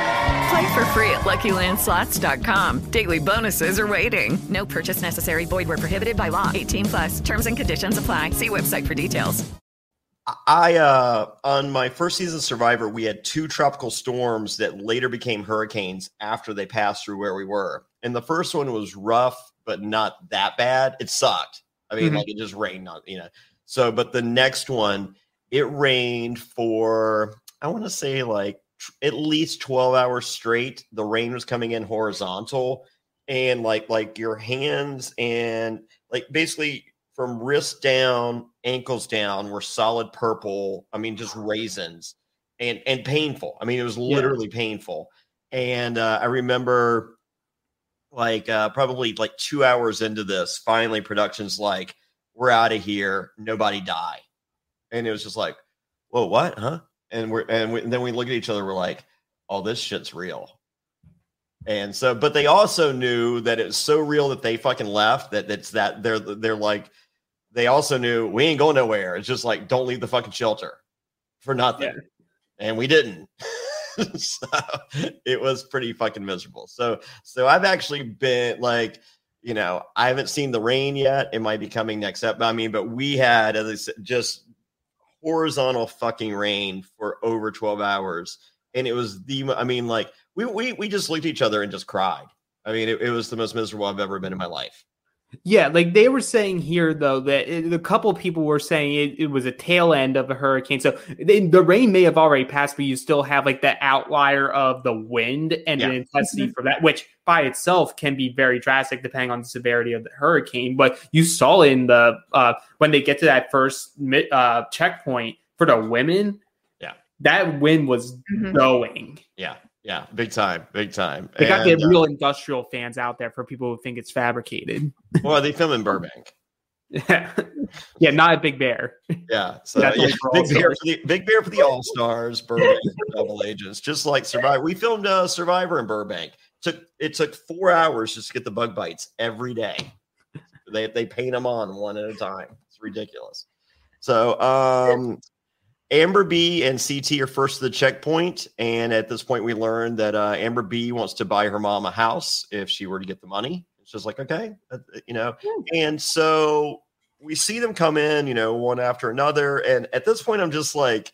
Play for free at LuckyLandSlots.com. Daily bonuses are waiting. No purchase necessary. Void were prohibited by law. 18 plus. Terms and conditions apply. See website for details. I uh on my first season of Survivor, we had two tropical storms that later became hurricanes after they passed through where we were. And the first one was rough, but not that bad. It sucked. I mean, Mhm. like it just rained on, you know. So, but the next one, it rained for I want to say like tr- at least 12 hours straight. The rain was coming in horizontal and like like your hands and like basically from wrist down, ankles down were solid purple. I mean, just raisins and and painful. I mean, it was Yeah. literally painful. And uh, I remember like uh, probably like two hours into this, finally production's like, we're out of here, nobody die, and it was just like, whoa, what, huh? And we're and, we, and then we look at each other, we're like, oh, this shit's real. And so, but they also knew that it's so real that they fucking left. That that's that they're they're like, they also knew we ain't going nowhere. It's just like don't leave the fucking shelter for nothing, and we didn't. so it was pretty fucking miserable. So so I've actually been like, you know, I haven't seen the rain yet. It might be coming next up. I mean, but we had as I said, just horizontal fucking rain for over 12 hours. And it was the I mean, like we we we just looked at each other and just cried. I mean, it, it was the most miserable I've ever been in my life. Yeah, like they were saying here though that it, a couple people were saying it, it was a tail end of a hurricane. So the, the rain may have already passed, but you still have like the outlier of the wind and Yeah. the intensity for that, which by itself can be very drastic depending on the severity of the hurricane. But you saw in the uh, when they get to that first mi- uh, checkpoint for the women, Yeah. that wind was Mhm. going. Yeah, yeah, big time, big time. They got And, the uh, real industrial fans out there for people who think it's fabricated. well, they film in Burbank. yeah, yeah, not a big bear. Yeah, so yeah, big bear for the big bear for the All Stars, Burbank double agents, just like Survivor. We filmed uh, Survivor in Burbank. It Took it took four hours just to get the bug bites every day. They they paint them on one at a time. It's ridiculous. So um, Amber B and CT are first to the checkpoint, and at this point, we learned that uh, Amber B wants to buy her mom a house if she were to get the money. It's just like okay, uh, you know, and so we see them come in, you know, one after another. And at this point, I'm just like,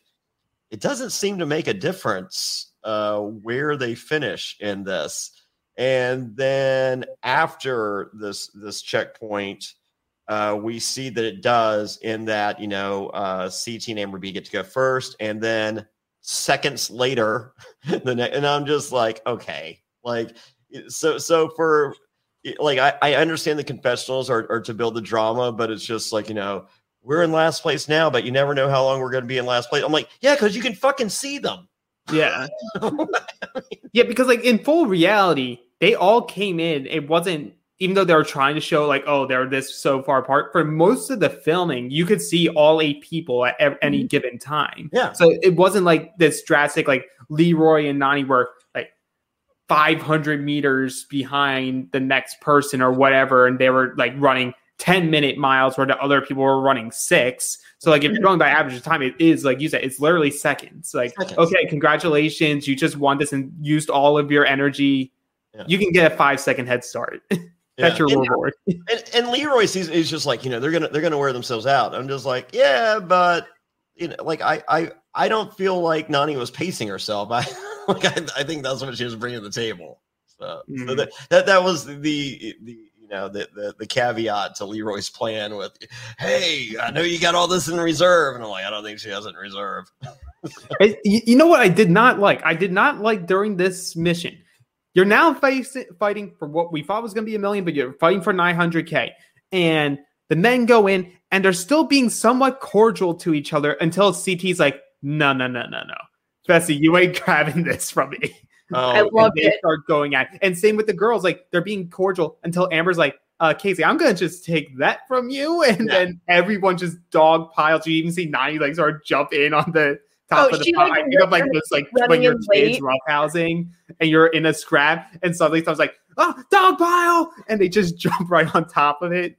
it doesn't seem to make a difference uh, where they finish in this. And then after this this checkpoint, uh, we see that it does in that you know uh, CT and Amber B get to go first, and then seconds later, the ne- and I'm just like, okay, like so so for like I, I understand the confessionals are, are to build the drama, but it's just like you know we're in last place now, but you never know how long we're going to be in last place. I'm like, yeah, because you can fucking see them. Yeah. yeah, because like in full reality, they all came in. It wasn't even though they were trying to show like, oh, they're this so far apart. For most of the filming, you could see all eight people at ev- any mm-hmm. given time. Yeah. So it wasn't like this drastic. Like Leroy and Nany were like 500 meters behind the next person or whatever, and they were like running 10 minute miles where the other people were running six. So like if you're mm-hmm. going by average time, it is like you said, it's literally seconds. Like, Seconds. okay, congratulations, you just won this and used all of your energy. You can get a five second head start. That's Yeah. your And- reward. And, and Leroy sees is just like you know they're gonna they're gonna wear themselves out. I'm just like yeah, but you know like I I I don't feel like Nany was pacing herself. I like I, I think that's what she was bringing to the table. So, so Mhm. that, that that was the the you know the, the the caveat to Leroy's plan with hey I know you got all this in reserve and I'm like I don't think she has it in reserve. You, you know what I did not like? I did not like during this mission. You're now facing fighting for what we thought was going to be a million, but you're fighting for 900k, and the men go in and they're still being somewhat cordial to each other until CT's like, no, no, no, no, no, Fessy, you ain't grabbing this from me. I Oh, loved and they it. start going at, and same with the girls, like they're being cordial until Amber's like, uh, Kaycee, I'm gonna just take that from you, and then everyone just dog piles. You even see Nany like sort of jump in on the top Oh, of the she, pile. like, I think of like this, like when your in kids late. roughhousing and you're in a scrap, and suddenly someone's like, "Oh, dog pile," and they just jump right on top of it.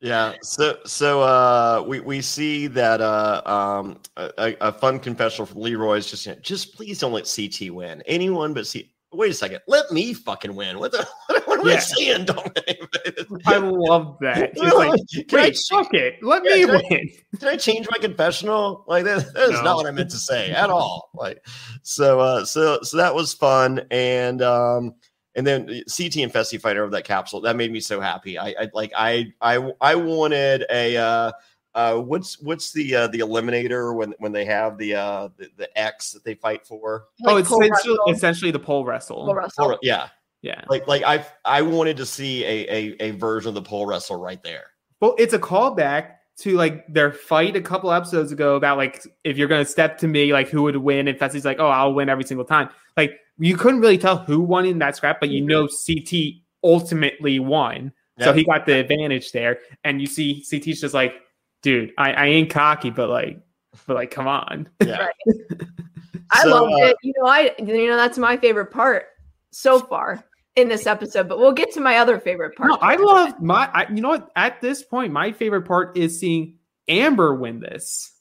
Yeah. So so uh we we see that uh um a, a a fun confessional from Leroy is just you know, just please don't let CT win. Anyone but C wait a second. Let me fucking win. What the what am I Yeah. saying? Don't I love that. He's like, Can I "Wait, fuck it, let me can I- win." Did I change my confessional? Like that, that is No. not what I meant to say at all. Like so uh so so that was fun and um and then CT and Fessy fight over that capsule. That made me so happy. I, I like I I I wanted a uh uh what's what's the uh the eliminator when when they have the uh the, the X that they fight for? oh, it's essentially, wrestle. essentially the pole wrestle. Pole wrestle. Or- yeah. Yeah. Like like I I wanted to see a a, a version of the pole wrestle right there. Well, it's a callback to like their fight a couple episodes ago about like if you're gonna step to me, like who would win, and Fessy's like, oh, I'll win every single time. Like you couldn't really tell who won in that scrap, but you know CT ultimately won. So he got the advantage there. And you see CT's just like, dude, I, I ain't cocky, but like, but like, come on. Yeah. I So, loved uh, it. You know, I you know that's my favorite part so far in this episode. But we'll get to my other favorite part. No, I love my. I, you know what? At this point, my favorite part is seeing Amber win this.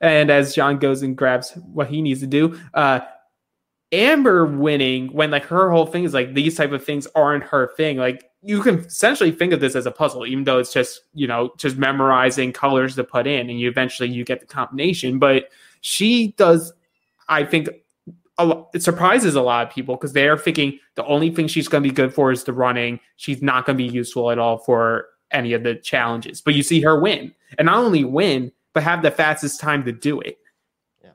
And as John goes and grabs what he needs to do, uh, Amber winning when like her whole thing is like these type of things aren't her thing. Like you can essentially think of this as a puzzle, even though it's just you know just memorizing colors to put in, and you eventually you get the combination. But she does, I think, a lo- it surprises a lot of people because they are thinking the only thing she's going to be good for is the running. She's not going to be useful at all for any of the challenges. But you see her win, and not only win, but have the fastest time to do it. Yeah,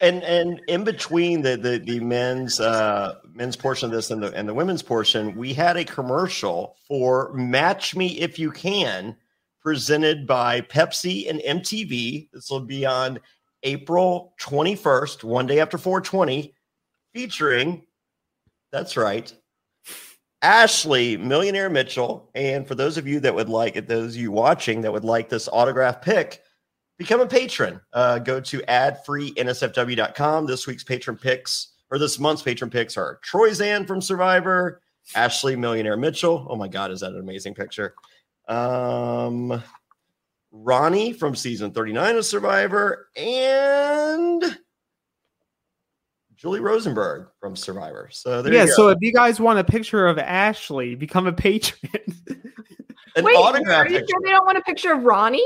and and in between the the, the men's uh, men's portion of this and the and the women's portion, we had a commercial for Match Me If You Can, presented by Pepsi and MTV. This will be on April twenty first, one day after four twenty, featuring. That's right. Ashley, Millionaire Mitchell. And for those of you that would like it, those of you watching that would like this autograph pick, become a patron. Uh, go to adfreensfw.com. This week's patron picks, or this month's patron picks are Troyzan from Survivor, Ashley Millionaire Mitchell. Oh my God, is that an amazing picture? Um, Ronnie from season 39 of Survivor, and Julie Rosenberg from Survivor. So there yeah. you go. So if you guys want a picture of Ashley, become a patron. An Wait, autograph are you picture. sure they don't want a picture of Ronnie?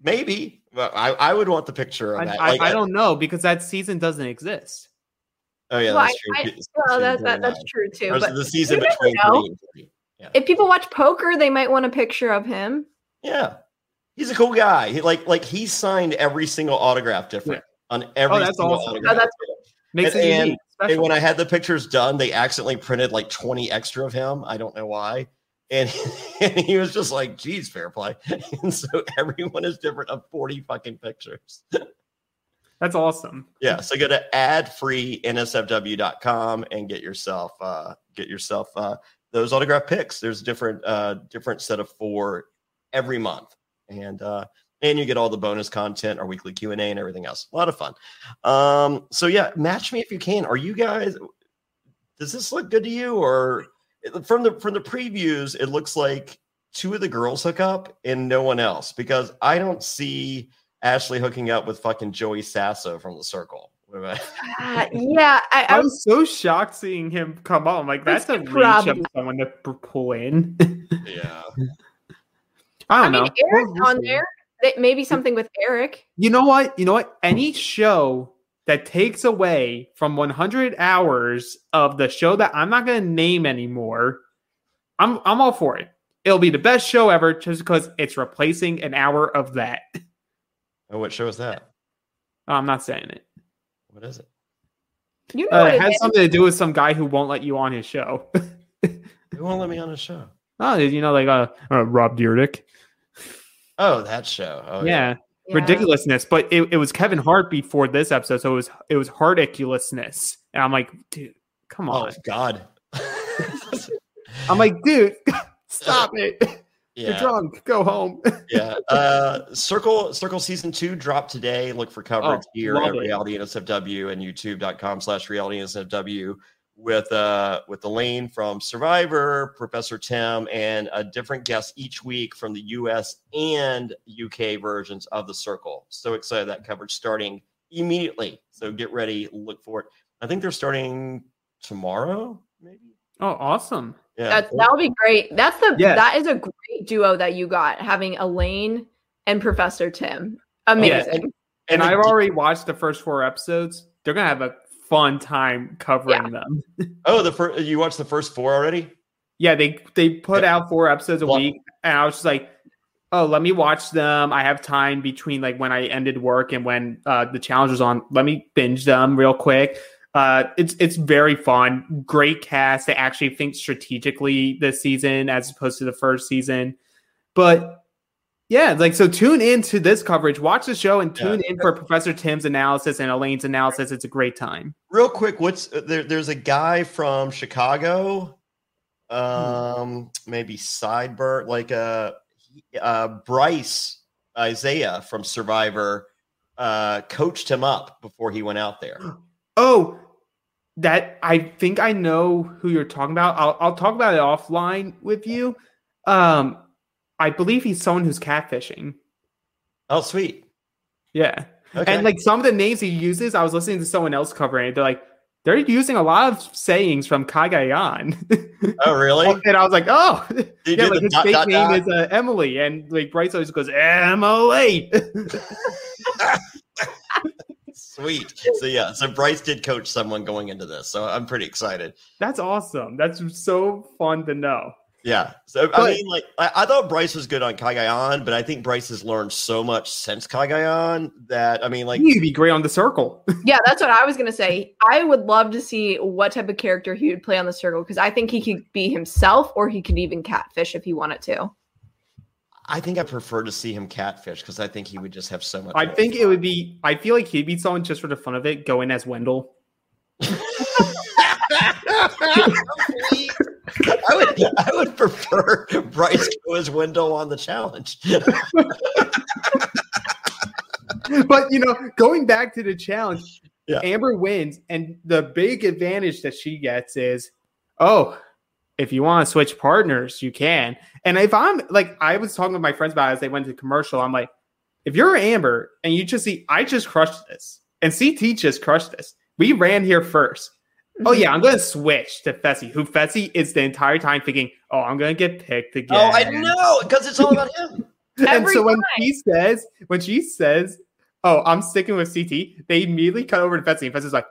Maybe. Well, I, I would want the picture of I, that. I, Like, I don't know because that season doesn't exist. Oh yeah, Well, that's true. I- Se- well, that's that, that's uh, true too. Or But the season between know. 30 and 40. If people watch poker, they might want a picture of him. Yeah, he's a cool guy. He like like he signed every single autograph different on oh, every. Oh, that's single awesome. Oh, autograph. Oh, that's Makes and, it and- unique, and special. when I had the pictures done, they accidentally printed like twenty extra of him. I don't know why. And, and he was just like, "Geez, fair play." And so everyone is different of forty fucking pictures. That's awesome. Yeah, so go to adfreensfw.com and get yourself uh get yourself uh those autograph picks. There's different uh different set of four every month. And uh and you get all the bonus content, our weekly Q&A and everything else. A lot of fun. Um so yeah, match me if you can. Are you guys does this look good to you or from the from the previews it looks like two of the girls hook up and no one else because I don't see Ashley hooking up with fucking Joey Sasso from the circle. Uh, yeah, I, I I was so shocked seeing him come on. Like, that's, That's a reach probably- of someone to pull in. yeah. I I don't mean, know. Eric's We'll- we'll on there. That- Maybe something with Eric. You know what? You know what? Any show that takes away from 100 hours of the show that I'm not going to name anymore, I'm I'm all for it. It'll be the best show ever just because it's replacing an hour of that. Oh, what show is that? Oh, I'm not saying it. What is it? You know Uh, it it has is. something to do with some guy who won't let you on his show. Who won't let me on his show? oh, you know, like uh, uh Rob Dyrdek. Oh, that show. Oh yeah. Yeah. ridiculousness. But it, it was Kevin Hart before this episode, so it was it was ridiculousness. And I'm like, dude, come on, Oh on. God. I'm like, dude, stop it. You're drunk. Go home. yeah. Uh Circle Circle season two dropped today. Look for coverage Oh, here at it. reality NSFW and youtube.com slash reality NSFW with uh with Elaine from Survivor, Professor Tim, and a different guest each week from the US and UK versions of the circle. So excited that coverage starting immediately. So get ready, look for it. I think they're starting tomorrow, maybe. Oh, awesome. Yeah. That that'll be great. That's the Yeah. that is a great duo that you got having Elaine and Professor Tim. Yeah, Amazing. and, and I've already watched the first four episodes. They're gonna have a fun time covering them. Oh, the first you watched the first four already? Yeah, they they put out four episodes a Well- week, and I was just like, "Oh, let me watch them. I have time between like when I ended work and when uh, the challenge was on. Let me binge them real quick." Uh, it's it's very fun. Great cast. They actually think strategically this season as opposed to the first season. But yeah, like so tune in to this coverage, watch the show, and tune in for Professor Tim's analysis and Elaine's analysis. It's a great time. Real quick, what's uh, there? There's a guy from Chicago. um, maybe Sideburn, like uh, uh, Bryce Isaiah from Survivor, uh, coached him up before he went out there. Oh, that I think I know who you're talking about. I'll I'll talk about it offline with you. Um, I believe he's someone who's catfishing. Oh, sweet. Yeah. Okay. And like some of the names he uses, I was listening to someone else covering it. They're like, they're using a lot of sayings from Cagayan. Oh, really? and I was like, oh, you yeah, like his dot, fake dot, name dot? is uh, Emily, and like Bryce always goes Emily. Sweet. So yeah, so Bryce did coach someone going into this, so I'm pretty excited. That's awesome. That's so fun to know. Yeah. So I mean, like I, I thought Bryce was good on Cagayan, but I think Bryce has learned so much since Cagayan that I mean, like He'd be great on the circle. Yeah, that's what I was gonna say. I would love to see what type of character he would play on the circle because I think he could be himself, or he could even catfish if he wanted to. I think I prefer to see him catfish because I think he would just have so much. I more think it would be. I feel like he'd be someone just for the fun of it, go in as Wendell. I would I would prefer Bryce go as Wendell on the challenge. but you know, going back to the challenge, Yeah. Amber wins, and the big advantage that she gets is, oh, if you want to switch partners, you can. And if I'm like, I was talking with my friends about it as they went to commercial. I'm like, if you're Amber and you just see, I just crushed this, and CT just crushed this. We ran here first. Oh yeah, I'm gonna switch to Fessy, who Fessy is the entire time thinking, oh, I'm gonna get picked again. oh, I know because it's all about him. and Every so when time. she says, when she says, "Oh, I'm sticking with CT," they immediately cut over to Fessy, and Fessy's like,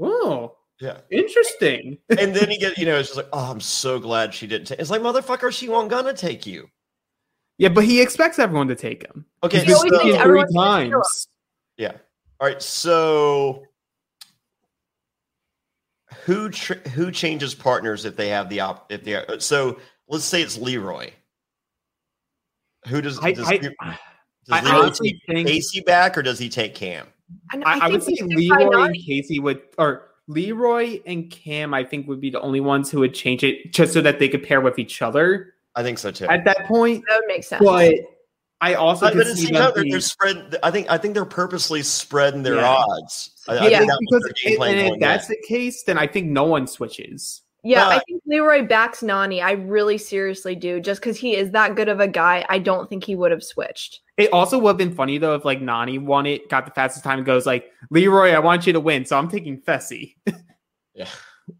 "Oh, Yeah. interesting." And then he gets, you know, it's just like, oh, I'm so glad she didn't take. It's like motherfucker, she won't gonna take you. Yeah, but he expects everyone to take him. Okay, He's He been always three everyone's gonna show up. times. Yeah. All right. So, who tr- who changes partners if they have the op? If they are, so, let's say it's Leroy. Who does I, does, I, Le- does I Leroy honestly take think Kaycee back or does he take Cam? And I, I would say think we should try Leroy and Kaycee would, or Leroy and Cam, I think would be the only ones who would change it just so that they could pair with each other I think so too. at that point. That would make sense. But I also But, could but see same them they're, being- they're spread. I think I think they're purposely spreading their Yeah. odds. I, I yeah, think that because it- and if that's in. the case, then I think no one switches. Yeah, I think Leroy backs Nany. I really seriously do. Just because he is that good of a guy, I don't think he would have switched. It also would have been funny though if like Nany won it, got the fastest time, and goes like Leroy, I want you to win, so I'm taking Fessy. Yeah.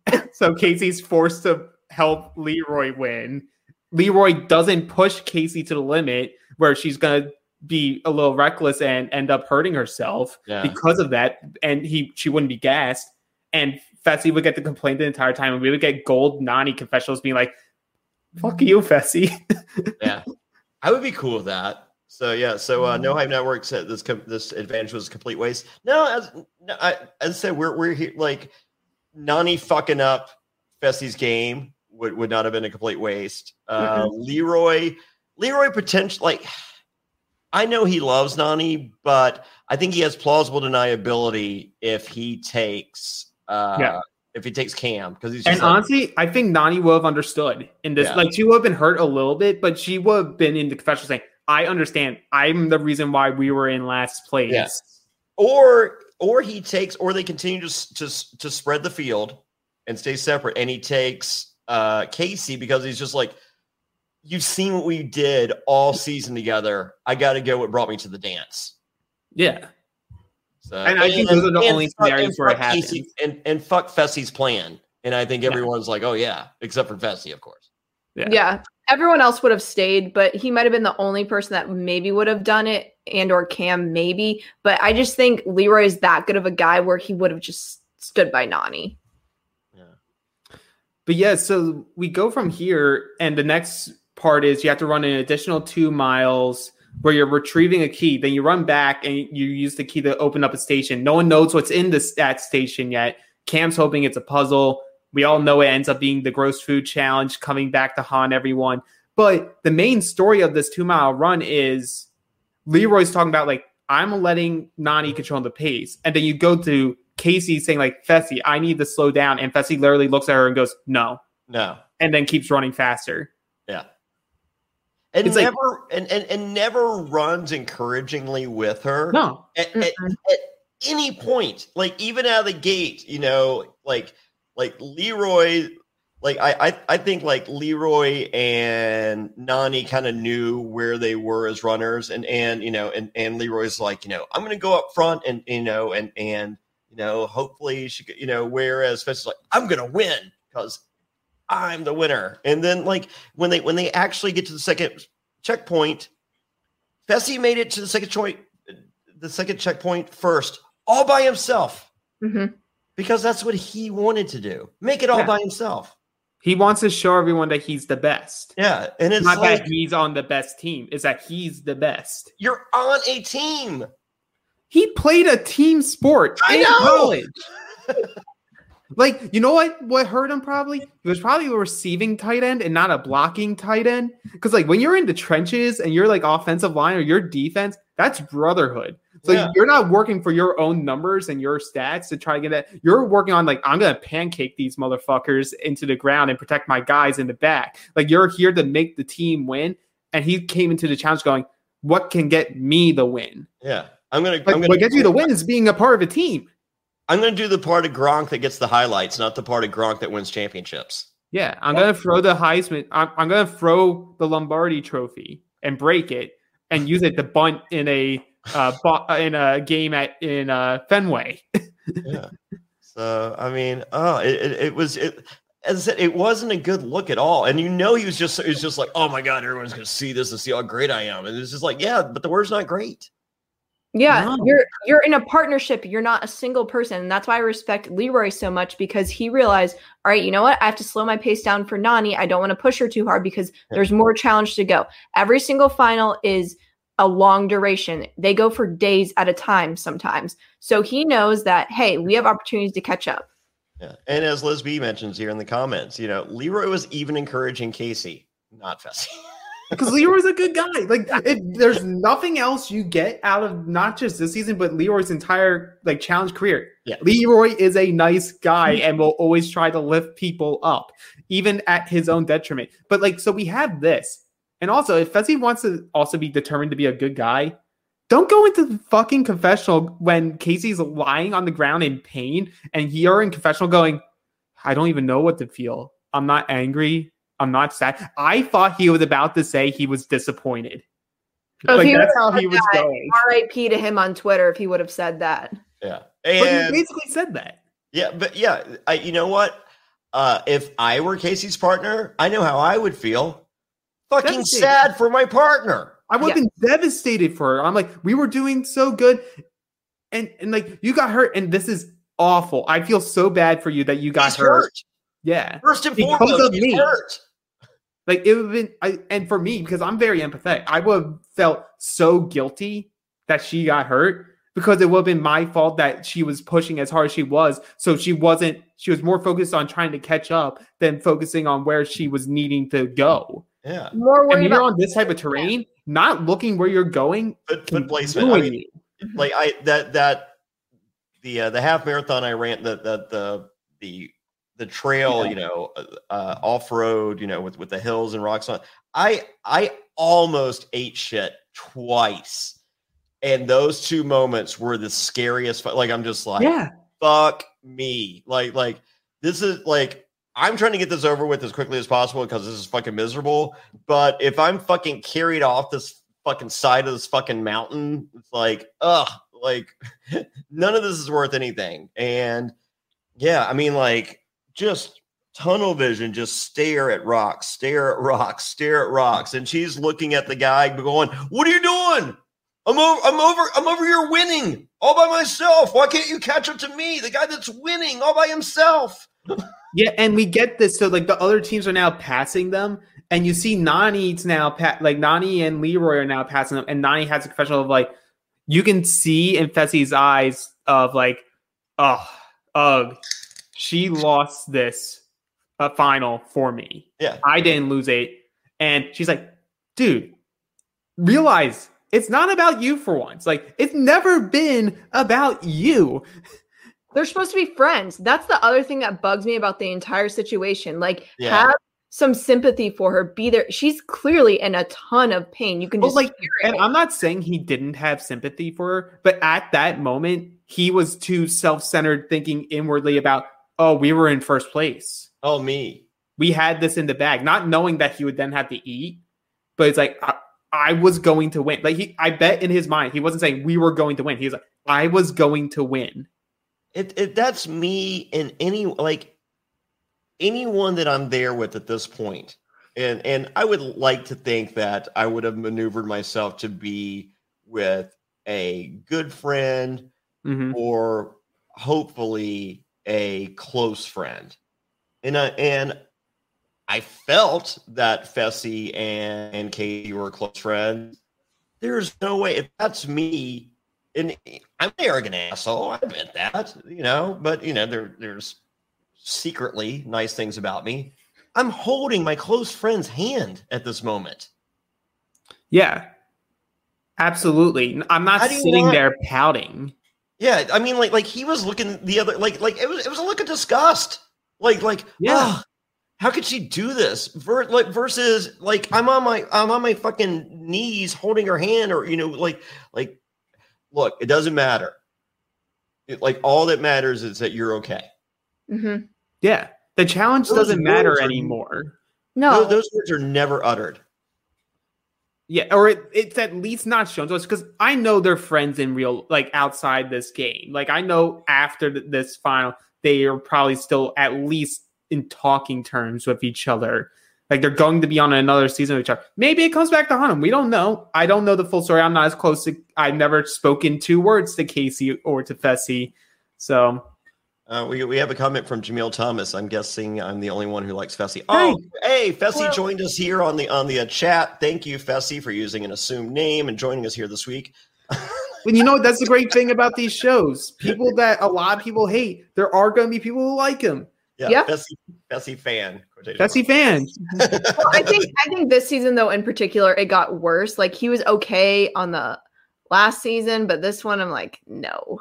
so Kaycee's forced to help Leroy win. Leroy doesn't push Kaycee to the limit where she's gonna be a little reckless and end up hurting herself Yeah. because of that, and he she wouldn't be gassed. And Fessy would get the complaint the entire time, and we would get gold Nany confessionals being like, "Fuck you, Fessy." yeah, I would be cool with that. So yeah, so uh, no hype network said this com- this advantage was a complete waste. No, as no, I, as I said, we're we're here like Nany fucking up Fessy's game would, would not have been a complete waste. Uh, Leroy, Leroy potential like I know he loves Nany, but I think he has plausible deniability if he takes uh Yeah. if he takes Cam because he's just And like, honestly, I think Nany would have understood in this. Yeah. Like she would have been hurt a little bit, but she would have been in the confessional saying, "I understand. I'm the reason why we were in last place." Yeah. or or he takes or they continue to to to spread the field and stay separate and he takes uh Kaycee because he's just like you've seen what we did all season together I got to go what brought me to the dance Yeah. So, And I think those are the only fuck- scenarios where it fuck Kaycee- and and fuck Fessy's plan and I think Yeah. everyone's like oh yeah except for Fessy of course Yeah. Everyone else would have stayed, but he might have been the only person that maybe would have done it, and or Cam maybe. But I just think Leroy is that good of a guy where he would have just stood by Nany. Yeah. But yeah, so we go from here, and the next part is you have to run an additional two miles where you're retrieving a key. Then you run back and you use the key to open up a station. No one knows what's in this that station yet. Cam's hoping it's a puzzle. We all know it ends up being the gross food challenge coming back to haunt everyone. But the main story of this two mile run is Leroy's talking about like I'm letting Nany control the pace, and then you go to Kaycee saying like Fessy, I need to slow down, and Fessy literally looks at her and goes, "No, no and then keeps running faster. And It's like- never and, and and never runs encouragingly with her. No. At, at, at any point, like even out of the gate, you know, like like Leroy, like I I, I think like Leroy and Nany kind of knew where they were as runners, and and you know, and and Leroy's like, you know, I'm gonna go up front and you know, and and you know, hopefully she could, you know, whereas Fessy is like, I'm gonna win because I'm the winner. And then like when they when they actually get to the second checkpoint, Fessy made it to the second choice, the second checkpoint first, all by himself. Mhm. Because that's what he wanted to do. Make it all Yeah. by himself. He wants to show everyone that he's the best. Yeah. And it's not like that he's on the best team, is that he's the best. you're on a team. He played a team sport I in know. college. like, you know what? What hurt him probably? He was probably a receiving tight end and not a blocking tight end. Because like when you're in the trenches and you're like offensive line or your defense, that's brotherhood. So Yeah. you're not working for your own numbers and your stats to try to get that. You're working on like I'm gonna pancake these motherfuckers into the ground and protect my guys in the back. Like you're here to make the team win. And he came into the challenge going, "What can get me the win?" Yeah. I'm gonna Like I'm gonna what gets you the win is being a part of a team. I'm gonna do the part of Gronk that gets the highlights, not the part of Gronk that wins championships. Yeah, I'm gonna throw the Heisman. I'm, I'm gonna throw the Lombardi Trophy and break it and use it to bunt in a uh, bo- in a game at in uh, Fenway. yeah. So I mean, oh, it, it, it was it. As I said, it wasn't a good look at all, and you know he was just he was just like, oh my god, everyone's gonna see this and see how great I am, and it's just like, yeah, but the word's not great. Yeah, No. you're you're in a partnership. You're not a single person, and that's why I respect Leroy so much because he realized, all right, you know what? I have to slow my pace down for Nany. I don't want to push her too hard because there's more challenge to go. Every single final is a long duration. They go for days at a time sometimes. So he knows that hey, we have opportunities to catch up. Yeah, and as Liz B mentions here in the comments, you know, Leroy was even encouraging Kaycee, not Fessy. because Leroy's a good guy. Like, it, there's nothing else you get out of not just this season, but Leroy's entire like challenge career. Yeah. Leroy is a nice guy and will always try to lift people up, even at his own detriment. But like, so we have this, and also if Fessy wants to also be determined to be a good guy. Don't go into the fucking confessional when Kaycee's lying on the ground in pain and you're in confessional going, I don't even know what to feel. I'm not angry. I'm not sad. I thought he was about to say he was disappointed. Oh, like he that's how he was that. going. R.I.P. to him on Twitter if he would have said that. Yeah, But he basically said that. yeah, but yeah, I, you know what? Uh, if I were Kaycee's partner, I know how I would feel. Fucking sad for my partner. I would have been devastated for her. I'm like, we were doing so good, and and like you got hurt, and this is awful. I feel so bad for you that you got He's hurt. hurt. Yeah, First and Because foremost, of he's me. hurt. Like it would have been, I, and for me because I'm very empathetic, I would have felt so guilty that she got hurt because it would have been my fault that she was pushing as hard as she was. So she wasn't. She was more focused on trying to catch up than focusing on where she was needing to go. Yeah, More And worried when you're about on this type of terrain, not looking where you're going, But but placement. I mean, like I that that the uh, the half marathon I ran the the the the the trail, you know, uh, uh, off road, you know, with with the hills and rocks on. I I almost ate shit twice, and those two moments were the scariest. Like I'm just like, Yeah. fuck me. Like like this is like. I'm trying to get this over with as quickly as possible because this is fucking miserable. But if I'm fucking carried off this fucking side of this fucking mountain, it's like, ugh, like none of this is worth anything. And yeah, I mean, like just tunnel vision, just stare at rocks, stare at rocks, stare at rocks. And she's looking at the guy going, What are you doing? I'm over, I'm over, I'm over here winning all by myself. Why can't you catch up to me? The guy that's winning all by himself. Yeah, and we get this. So like the other teams are now passing them, and you see Nany's now like Nany and Leroy are now passing them, and Nany has a confessional of like you can see in Fessy's eyes of like, oh, ugh, she lost this uh, final for me. Yeah. I didn't lose it, and she's like, dude, realize it's not about you for once. Like it's never been about you. They're supposed to be friends. That's the other thing that bugs me about the entire situation. Like, Yeah. have some sympathy for her. Be there. She's clearly in a ton of pain. You can But just like, hear it. and I'm not saying he didn't have sympathy for her, but at that moment, he was too self-centered, thinking inwardly about, "Oh, we were in first place. Oh, me. We had this in the bag," not knowing that he would then have to eat. But it's like I, I was going to win. Like he, I bet in his mind, he wasn't saying we were going to win. He's like, I was going to win. It, it that's me in any like anyone that I'm there with at this. And and I would like to think that I would have maneuvered myself to be with a good friend Mhm. or hopefully a close friend. And I and I felt that Fessy and, and Kaycee were close friends. There's no way if that's me, and I'm an arrogant asshole. I admit that, you know, but you know, there there's secretly nice things about me. I'm holding my close friend's hand at this moment. Yeah, absolutely. I'm not How do you sitting not- there pouting. Yeah, I mean, like, like he was looking the other, like, like it was, it was a look of disgust. Like, like, Yeah. "Ugh, how could she do this? Ver- like, versus, like, I'm on my, I'm on my fucking knees holding her hand, or you know, like, like, look, it doesn't matter. It, like, all that matters is that you're okay. Mm-hmm. Yeah, the challenge Those doesn't matter words are- anymore. No, Those, those words are never uttered. Yeah, or it, it's at least not shown to us because I know they're friends in real, like outside this game. Like I know after th- this final, they are probably still at least in talking terms with each other. Like they're going to be on another season of each other. Maybe it comes back to haunt them. We don't know. I don't know the full story. I'm not as close to. I've never spoken two words to Kaycee or to Fessy, so Uh, we, we have a comment from Jamil Thomas. I'm guessing I'm the only one who likes Fessy. Oh, hey, Fessy Well- joined us here on the on the uh, chat. Thank you, Fessy, for using an assumed name and joining us here this week. And you know that's the great thing about these shows. People that a lot of people hate, there are going to be people who like them. Yeah, Yeah. Fessy, Fessy fan. quotation Fessy fans. Well, I think I think this season though in particular it got worse. Like he was okay on the last season, but this one I'm like, no.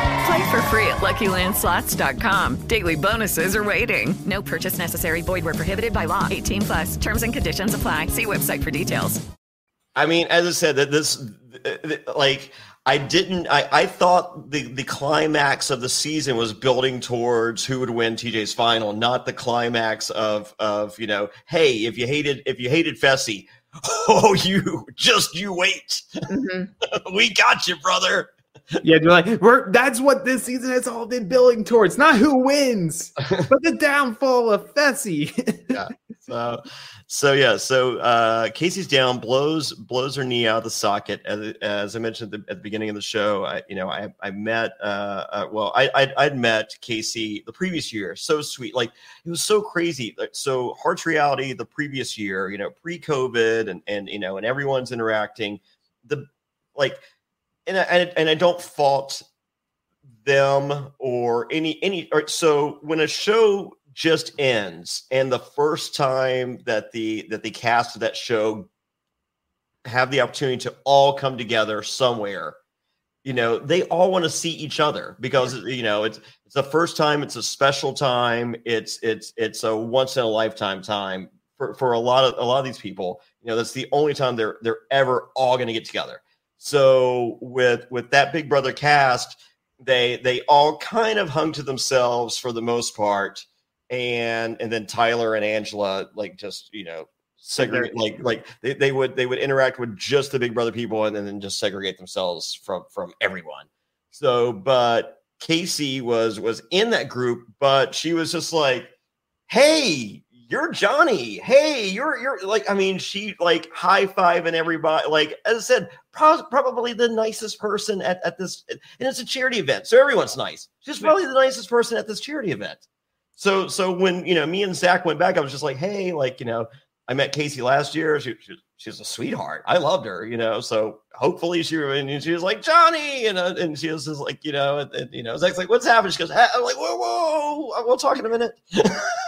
Play for free at LuckyLandSlots.com. Daily bonuses are waiting. No purchase necessary. Void were prohibited by law. 18 plus. Terms and conditions apply. See website for details. I mean, as I said, that this like I didn't. I, I thought the the climax of the season was building towards who would win TJ's final, not the climax of of you know, hey, if you hated if you hated Fessy, oh, you just you wait, Mm-hmm. we got you, brother. Yeah, they're like, we're that's what this season has all been building towards. Not who wins, but the downfall of Fessy. yeah. So, so yeah. So uh, Kaycee's down, blows blows her knee out of the socket. As, as I mentioned at the, at the beginning of the show, I you know I I met uh, uh well I I'd, I'd met Kaycee the previous year. So sweet, like it was so crazy. Like so, Hearts Reality the previous year, you know, pre COVID, and and you know, and everyone's interacting. The like, and I, and and I don't fault them or any any or so when a show just ends and the first time that the that the cast of that show have the opportunity to all come together somewhere you know they all want to see each other because you know it's it's the first time it's a special time it's it's it's a once in a lifetime time for for a lot of a lot of these people. You know that's the only time they're they're ever all going to get together so with with that big brother cast they they all kind of hung to themselves for the most part. And and then tyler and angela like just you know segregate like like they, they would they would interact with just the big brother people and then just segregate themselves from from everyone. So, but Kaycee was was in that group, but she was just like, "Hey, you're Johnny. Hey, you're you're like." I mean, she like high five and everybody. Like as I said, pro- probably the nicest person at at this, and it's a charity event, so everyone's nice. She's probably the nicest person at this charity event. So, so when you know me and Zach went back, I was just like, "Hey, like you know." I met Kaycee last year. She, she, she's a sweetheart. I loved her, you know. So hopefully she and she was like Johnny, and uh, and she was just like, you know, and, and, you know, Zach's like, what's happening? She goes, "Ah," I'm like, whoa, whoa, we'll talk in a minute.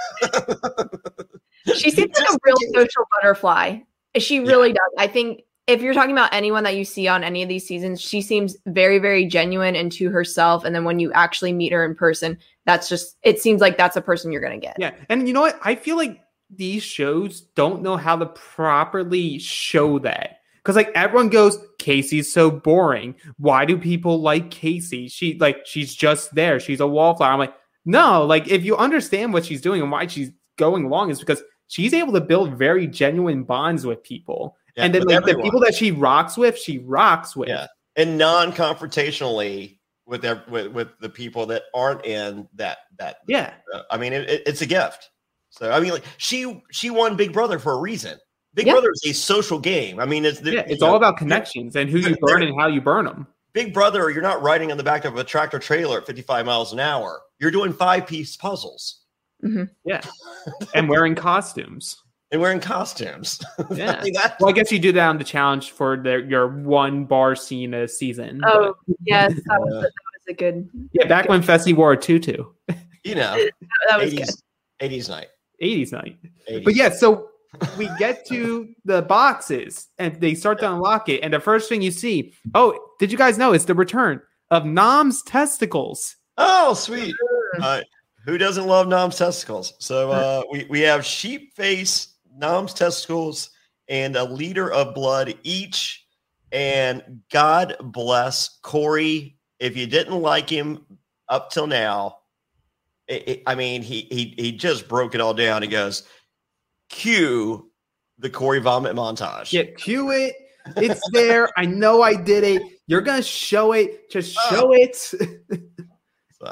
She seems like a real social butterfly. She really does. I think if you're talking about anyone that you see on any of these seasons, she seems very, very genuine and to herself. And then when you actually meet her in person, that's just it seems like that's a person you're gonna get. Yeah. And you know what? I feel like these shows don't know how to properly show that. Because like everyone goes, Kaycee's so boring. Why do people like Kaycee? She like she's just there. She's a wallflower. I'm like, no, like if you understand what she's doing and why she's going along is because she's able to build very genuine bonds with people. Yeah, and then like everyone. the people that she rocks with, she rocks with. Yeah, and non-confrontationally with their with, with the people that aren't in that that. Yeah. uh, I mean, it, it- it's a gift. So I mean, like she she won Big Brother for a reason. Big Yeah. Brother is a social game. I mean, it's Yeah, it's all about connections and who you burn and how you burn them. Big Brother. You're not riding on the back of a tractor trailer at 55 miles an hour. You're doing five piece puzzles mm-hmm. Yeah. and wearing costumes. and wearing costumes. Yeah. I mean, Well, I guess you do that on the challenge for their, your one bar scene a season. Oh yes, that was, that was a good. Yeah, back when Fessy wore a tutu. you know, That was 80s, 80s night. 80s night. 80s. But yeah, so we get to the boxes and they start to unlock it. And the first thing you see, oh, did you guys know it's the return of Nom's testicles? Oh, sweet. Uh, who doesn't love Nom's testicles? So uh, we, we have sheep face, Nom's testicles, and a liter of blood each. And God bless Cory. If you didn't like him up till now, it, it- I mean, he, he he just broke it all down. He goes, cue the Cory vomit montage. Yeah, cue it. It's there. I know I did it. You're gonna show it. Just show it.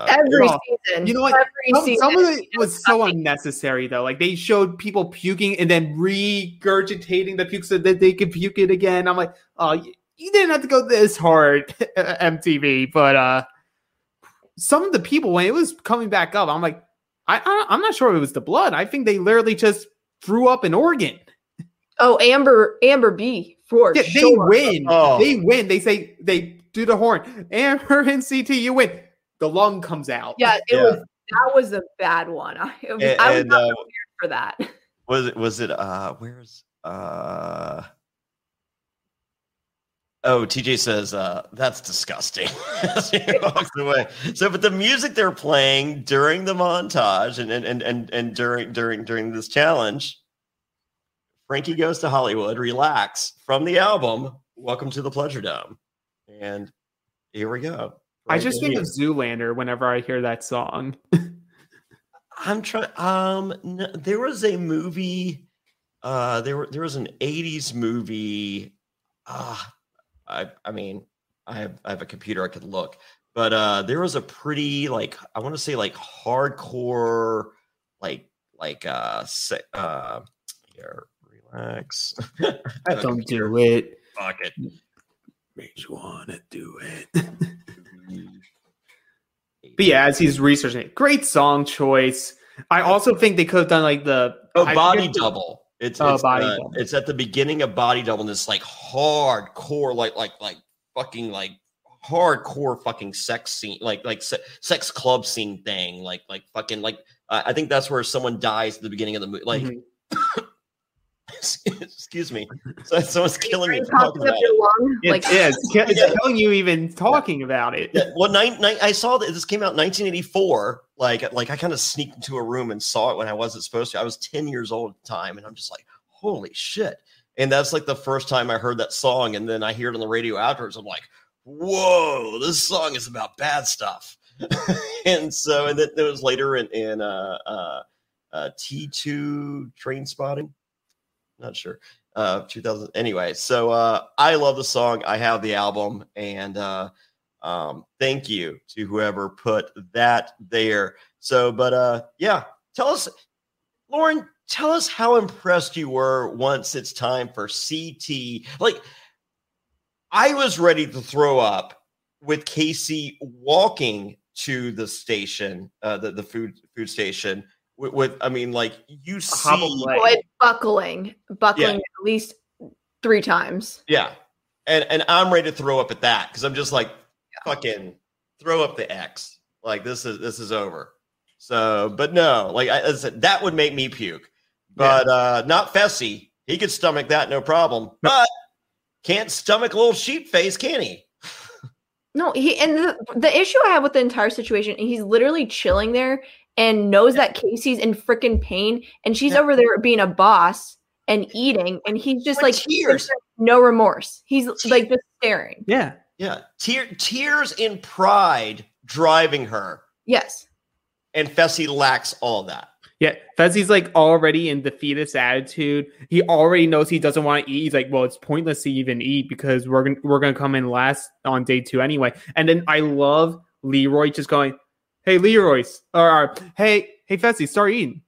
Every Oh, season. You know what? Every Some, season. some of it was so unnecessary though. Like they showed people puking and then regurgitating the puke so that they could puke it again. I'm like, oh, you, you didn't have to go this hard, MTV. But uh some of the people when it was coming back up, I'm like, I, I I'm not sure if it was the blood. I think they literally just threw up an organ. Oh, Amber Amber B for Yeah, they sure. win. Oh. They win. They say they do the horn. Amber and CT, you win. The lung comes out. Yeah, it Yeah. was that was a bad one. I, it was, And- I was and, not uh, prepared for that. was it was it uh where's uh oh tj says uh that's disgusting he walks away so but the music they're playing during the montage and and and and, during during during this challenge frankie goes to hollywood relax from the album welcome to the pleasure dome and here we go I just think here. of Zoolander whenever I hear that song. I'm trying. Um, n- there was a movie. Uh, there were there was an '80s movie. Uh, I I mean, I have I have a computer I could look, but uh, there was a pretty like I want to say like hardcore, like like uh, se- uh, here, relax. Don't do it. Fuck it. Makes you wanna do it. But yeah, as he's researching it, great song choice. I also think they could have done like the Oh, I body forget the- double. It's, Oh, it's, Body uh, Double. it's at the beginning of body double, and it's like hardcore, like like like fucking like hardcore fucking sex scene, like like se- sex club scene thing, like like fucking like uh, I think that's where someone dies at the beginning of the movie. Like, Mhm. excuse me, so, someone's killing me for talking about it. your It like is. It's Yeah. killing you even talking about it. Yeah, well, nine, nine, I saw that this came out in 1984. Like, like I kind of sneaked into a room and saw it when I wasn't supposed to. I was 10 years old at the time, and I'm just like, holy shit! And that's like the first time I heard that song, and then I hear it on the radio afterwards. I'm like, whoa, this song is about bad stuff. and so, and then there was later in in uh, uh, uh, T2 Trainspotting. Not sure. Uh, 2000. Anyway, so uh, I love the song. I have the album, and uh, Um, thank you to whoever put that there. So, but uh, yeah, tell us, Lauren, tell us how impressed you were once it's time for CT. Like, I was ready to throw up with Kaycee walking to the station, uh, the the food food station. With, with I mean, like you see, Boy, buckling, buckling Yeah. at least three times. yeah, and and I'm ready to throw up at that because I'm just like fucking throw up the X. Like this is this is over. So, but no, like I, I said, that would make me puke. But uh not Fessy. He could stomach that no problem. But can't stomach a little sheep face, can he? No, he and the, the issue I have with the entire situation, he's literally chilling there and knows that Kaycee's in freaking pain, and she's over there being a boss and eating, and he's just like tears. no remorse. He's like just staring. Yeah. Yeah. Tear, tears in pride driving her. Yes. And Fessy lacks all that. Yeah, Fessy's like already in the fetus attitude. He already knows he doesn't want to eat. He's like, well, it's pointless to even eat because we're gonna we're gonna come in last on day two anyway. And then I love Leroy just going, "Hey, Leroy, or, or, hey, hey, Fessy, start eating.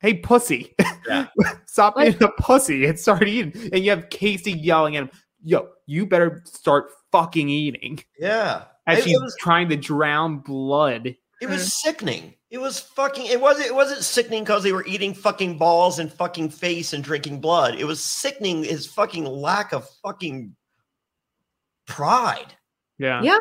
Hey, pussy, stop being a pussy and start eating." And you have Kaycee yelling at him, "Yo, you better start fucking eating." Yeah. as It- she's was- trying to drown blood. It was sickening. It was fucking. It wasn't. It wasn't sickening because they were eating fucking balls and fucking face and drinking blood. It was sickening his fucking lack of fucking pride. Yeah. Yeah.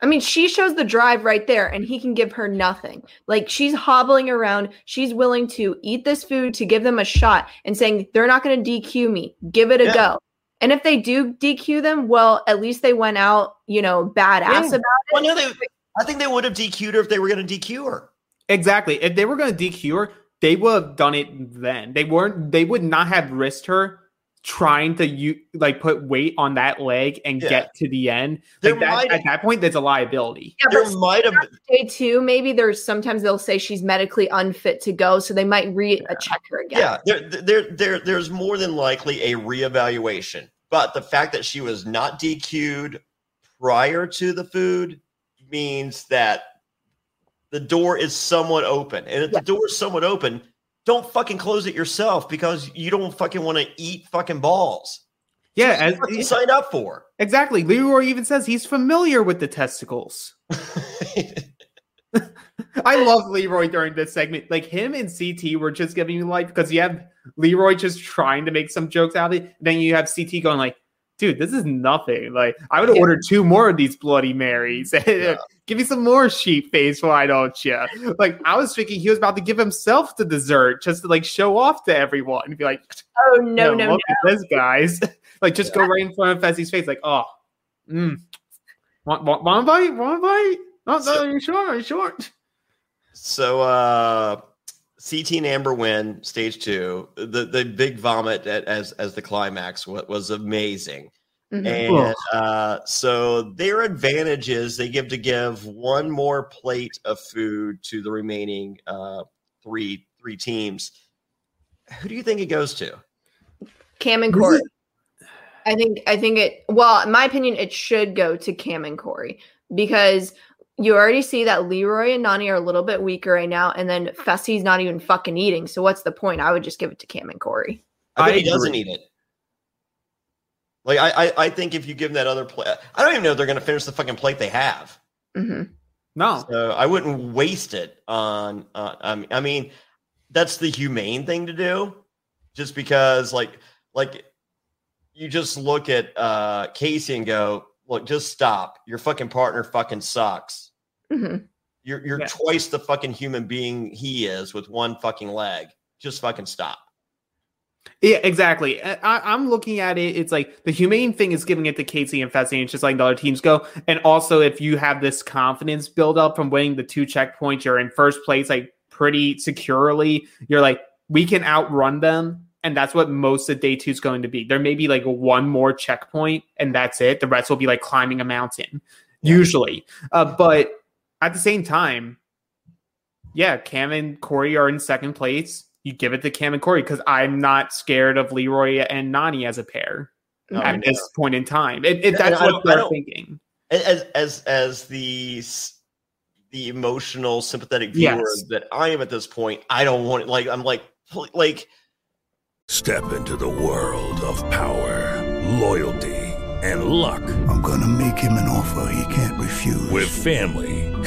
I mean, she shows the drive right there, and he can give her nothing. Like she's hobbling around. She's willing to eat this food to give them a shot and saying, they're not going to DQ me. Give it a Yeah. go. And if they do DQ them, well, at least they went out, you know, badass Yeah. about it. Well, no, they. I think they would have DQ'd her if they were going to DQ her. Exactly. If they were going to DQ her, they would have done it then. They weren't. They would not have risked her trying to you like put weight on that leg and Yeah. get to the end. There Like that, at that point, there's a liability. Yeah, There might have. day two, maybe there's sometimes they'll say she's medically unfit to go, so they might re-check her again. Yeah, there, there, there, there's more than likely a reevaluation. But the fact that she was not DQ'd prior to the food means that the door is somewhat open. And if the door is somewhat open, don't fucking close it yourself because you don't fucking want to eat fucking balls. Yeah, as, fucking signed up for. exactly. Leroy even says he's familiar with the testicles. I love Leroy during this segment. Like him and CT were just giving you life because you have Leroy just trying to make some jokes out of it. Then you have CT going like, dude, this is nothing. Like I would Yeah. ordered two more of these Bloody Marys. give me some more sheep face, why don't you? Like I was thinking he was about to give himself the dessert just to like show off to everyone and be like, Oh no, "Yo, no, no. look at this, guys. like just go right in front of Fessy's face, like, oh, mm. want, want, want a bite? Want a bite? No, no, you sure? You sure? So uh CT and Amber win stage two. The the big vomit at, as as the climax was, was amazing. Mhm. And uh, so their advantage is they give to give one more plate of food to the remaining uh, three three teams. Who do you think it goes to? Cam and Cory. I think I think it well, in my opinion, it should go to Cam and Cory because you already see that Leroy and Nany are a little bit weaker right now, and then Fessy's not even fucking eating. So what's the point? I would just give it to Cam and Cory. I bet I he doesn't eat it. Like I, I, I think if you give them that other plate, I don't even know if they're going to finish the fucking plate they have. hmm No. So I wouldn't waste it on. Uh, I mean, I mean, that's the humane thing to do, just because, like, like you just look at uh, Kaycee and go, "Look, just stop. Your fucking partner fucking sucks. Hmm You're you're Yeah. twice the fucking human being he is with one fucking leg. Just fucking stop." Yeah, exactly. I, I- I'm looking at it. It's like the humane thing is giving it to Kaycee and Fessy, and it's just like the other teams go. And also, if you have this confidence build up from winning the two checkpoints, you're in first place, like pretty securely. You're like, we can outrun them. And that's what most of day two is going to be. There may be like one more checkpoint, and that's it. The rest will be like climbing a mountain, usually. Uh, but at the same time, yeah, Cam and Cory are in second place. You give it to Cam and Cory because I'm not scared of Leroy and Nany as a pair Oh, at no. this point in time. If, if And that's what I they're thinking. as as as the the emotional sympathetic viewer Yes. that I am at this point, I don't want it. Like I'm like like Step into the world of power, loyalty, and luck. I'm gonna make him an offer he can't refuse. With family,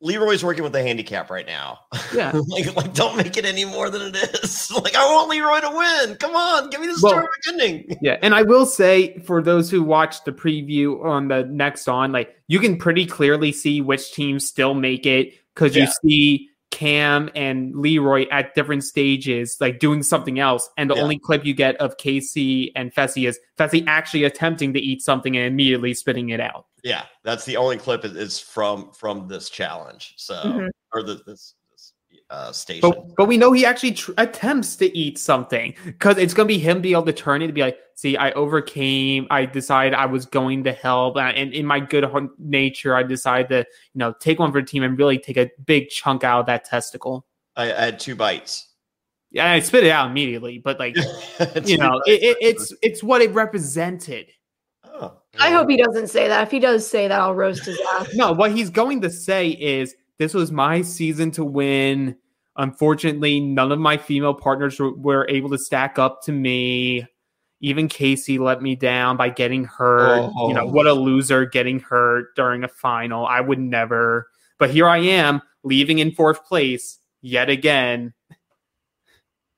Leroy's working with the handicap right now. Yeah. like, like, don't make it any more than it is. Like, I want Leroy to win. Come on, give me the Well- story beginning. Yeah, and I will say for those who watched the preview on the next on, like you can pretty clearly see which teams still make it because you see Cam and Leroy at different stages, like doing something else. And the Yeah. only clip you get of Kaycee and Fessy is Fessy actually attempting to eat something and immediately spitting it out. Yeah, that's the only clip is, is from from this challenge. So Mhm. or the, this, this uh, station. But, but we know he actually tr- attempts to eat something because it's going to be him be able to turn it to be like, see, I overcame. I decided I was going to help. And in my good nature, I decided to, you know, take one for the team and really take a big chunk out of that testicle. I, I had two bites. Yeah, I spit it out immediately, but like, you know, it, it, it's it's what it represented. I hope he doesn't say that. If he does say that, I'll roast his ass. No, what he's going to say is this was my season to win. Unfortunately, none of my female partners were, were able to stack up to me. Even Kaycee let me down by getting hurt. You know, Oh. what a oh. loser getting hurt during a final. I would never. But here I am, leaving in fourth place yet again.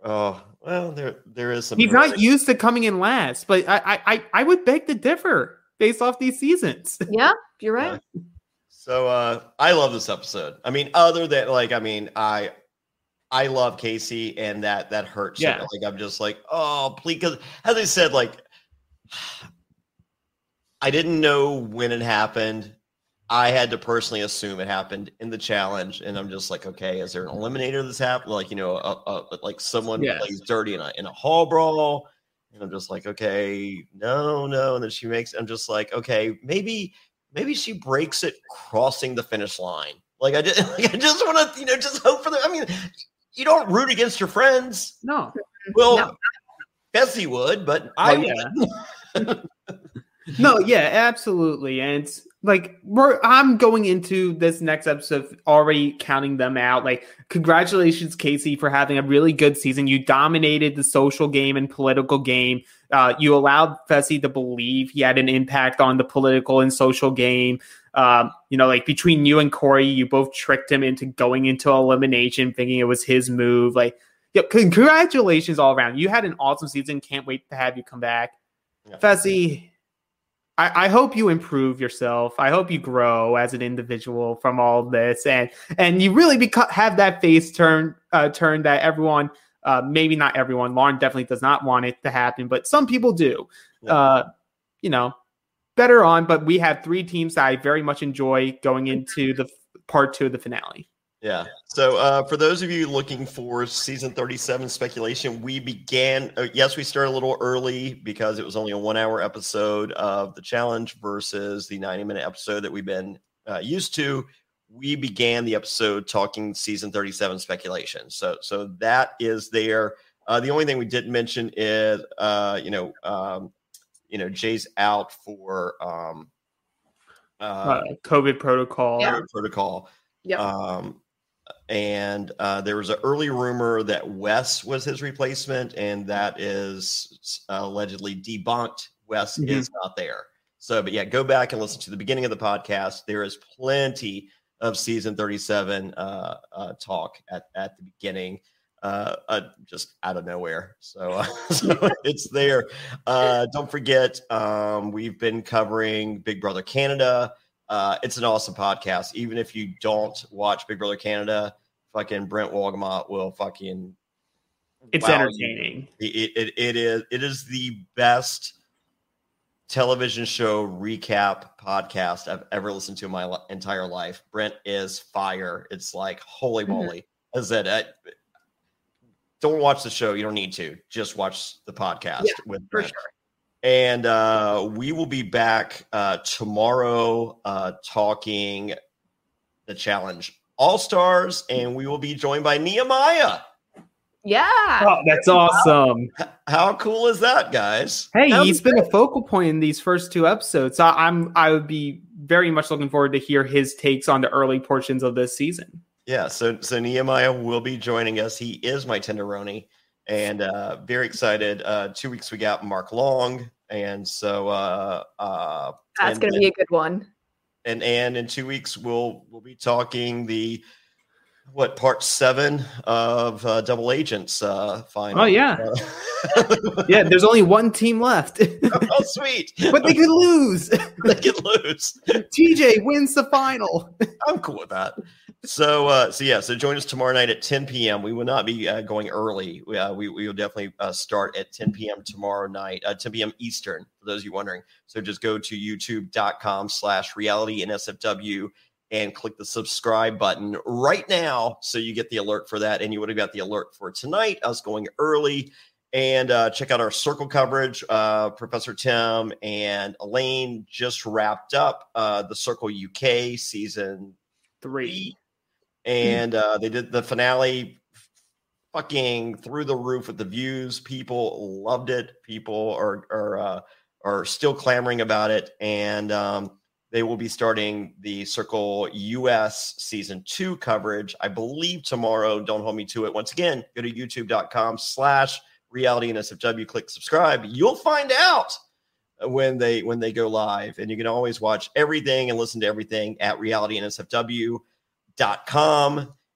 Oh well, there there is some. He's not used to coming in last, but I I I, I would beg to differ based off these seasons. Yeah, you're right. So uh I love this episode. I mean, other than like, I mean, I I love Kaycee and that that hurts. Yeah. Like I'm just like, oh please, because as I said, like I didn't know when it happened. I had to personally assume it happened in the challenge, and I'm just like, okay, is there an eliminator that's happened? Like, you know, a, a, like someone Yeah. plays dirty in a in a hall brawl, and I'm just like, okay, no, no, and then she makes. I'm just like, okay, maybe maybe she breaks it crossing the finish line. Like I just, like, I just want to, you know, just hope for the. I mean, you don't root against your friends. No. Well, Fessy would, but oh, I Oh, would. yeah. no, yeah, absolutely. And like we're I'm going into this next episode already counting them out. Like, congratulations, Kaycee, for having a really good season. You dominated the social game and political game. Uh, you allowed Fessy to believe he had an impact on the political and social game. Um, you know, like between you and Cory, you both tricked him into going into elimination, thinking it was his move. Like, yeah, congratulations all around. You had an awesome season. Can't wait to have you come back. Fessy, I, I hope you improve yourself. I hope you grow as an individual from all this, and and you really beco- have that face turn uh, turn that everyone, uh, maybe not everyone. Lauren definitely does not want it to happen, but some people do. Uh, you know, better on. But we have three teams that I very much enjoy going into the part two of the finale. Yeah. So, uh, for those of you looking for season 37 speculation, we began. Uh, yes, we started a little early because it was only a one hour episode of the challenge versus the 90 minute episode that we've been uh, used to. We began the episode talking season 37 speculation. So, so that is there. Uh, the only thing we didn't mention is, uh, you know, um, you know, Jay's out for um, Uh, COVID protocol. COVID protocol. Yep. Um, and uh, there was an early rumor that Wes was his replacement, and that is uh, allegedly debunked. Wes Mhm. is not there. So, but yeah, go back and listen to the beginning of the podcast. There is plenty of season 37 uh, uh, talk at, at the beginning, uh, uh, just out of nowhere. So, uh, so it's there. Uh, don't forget, um, we've been covering Big Brother Canada. Uh, it's an awesome podcast. Even if you don't watch Big Brother Canada, fucking Brent Walgamot will fucking. It's wow entertaining. It, it, it is it is the best television show recap podcast I've ever listened to in my entire life. Brent is fire. It's like holy Mhm. moly. As I said, I, don't watch the show. You don't need to. Just watch the podcast Yeah, with Brent. sure. And uh, we will be back uh, tomorrow uh, talking the challenge all stars, and we will be joined by Nehemiah. Yeah. Oh, that's awesome. How cool is that, guys? Hey, That he's was been a focal point in these first two episodes. So I'm I would be very much looking forward to hear his takes on the early portions of this season. Yeah, so so Nehemiah will be joining us. He is my tenderoni, and uh, very excited. Uh, two weeks we got Mark Long, and so uh, uh, That's going to then- be a good one. and and in two weeks we'll we'll be talking the what part seven of uh, Double Agents uh, final. Oh, yeah. Uh, Yeah, there's only one team left. oh sweet, but they could lose. they could lose. TJ wins the final. I'm cool with that. So, uh, so yeah, so join us tomorrow night at 10 p.m. We will not be uh, going early. We, uh, we, we will definitely uh, start at 10 p.m. tomorrow night, uh, 10 p.m. Eastern, for those of you wondering. So just go to youtube.com slash reality NSFW and click the subscribe button right now so you get the alert for that. And you would have got the alert for tonight, us going early. And uh, check out our circle coverage. Uh, Professor Tim and Elaine just wrapped up uh, the Circle UK season Three. and uh, they did the finale fucking through the roof with the views. People loved it. People are are uh, are still clamoring about it, and um, they will be starting the Circle US season two coverage, I believe tomorrow. Don't hold me to it. Once again, go to YouTube.com/slash Reality NSFW. Click subscribe. You'll find out when they when they go live, and you can always watch everything and listen to everything at Reality.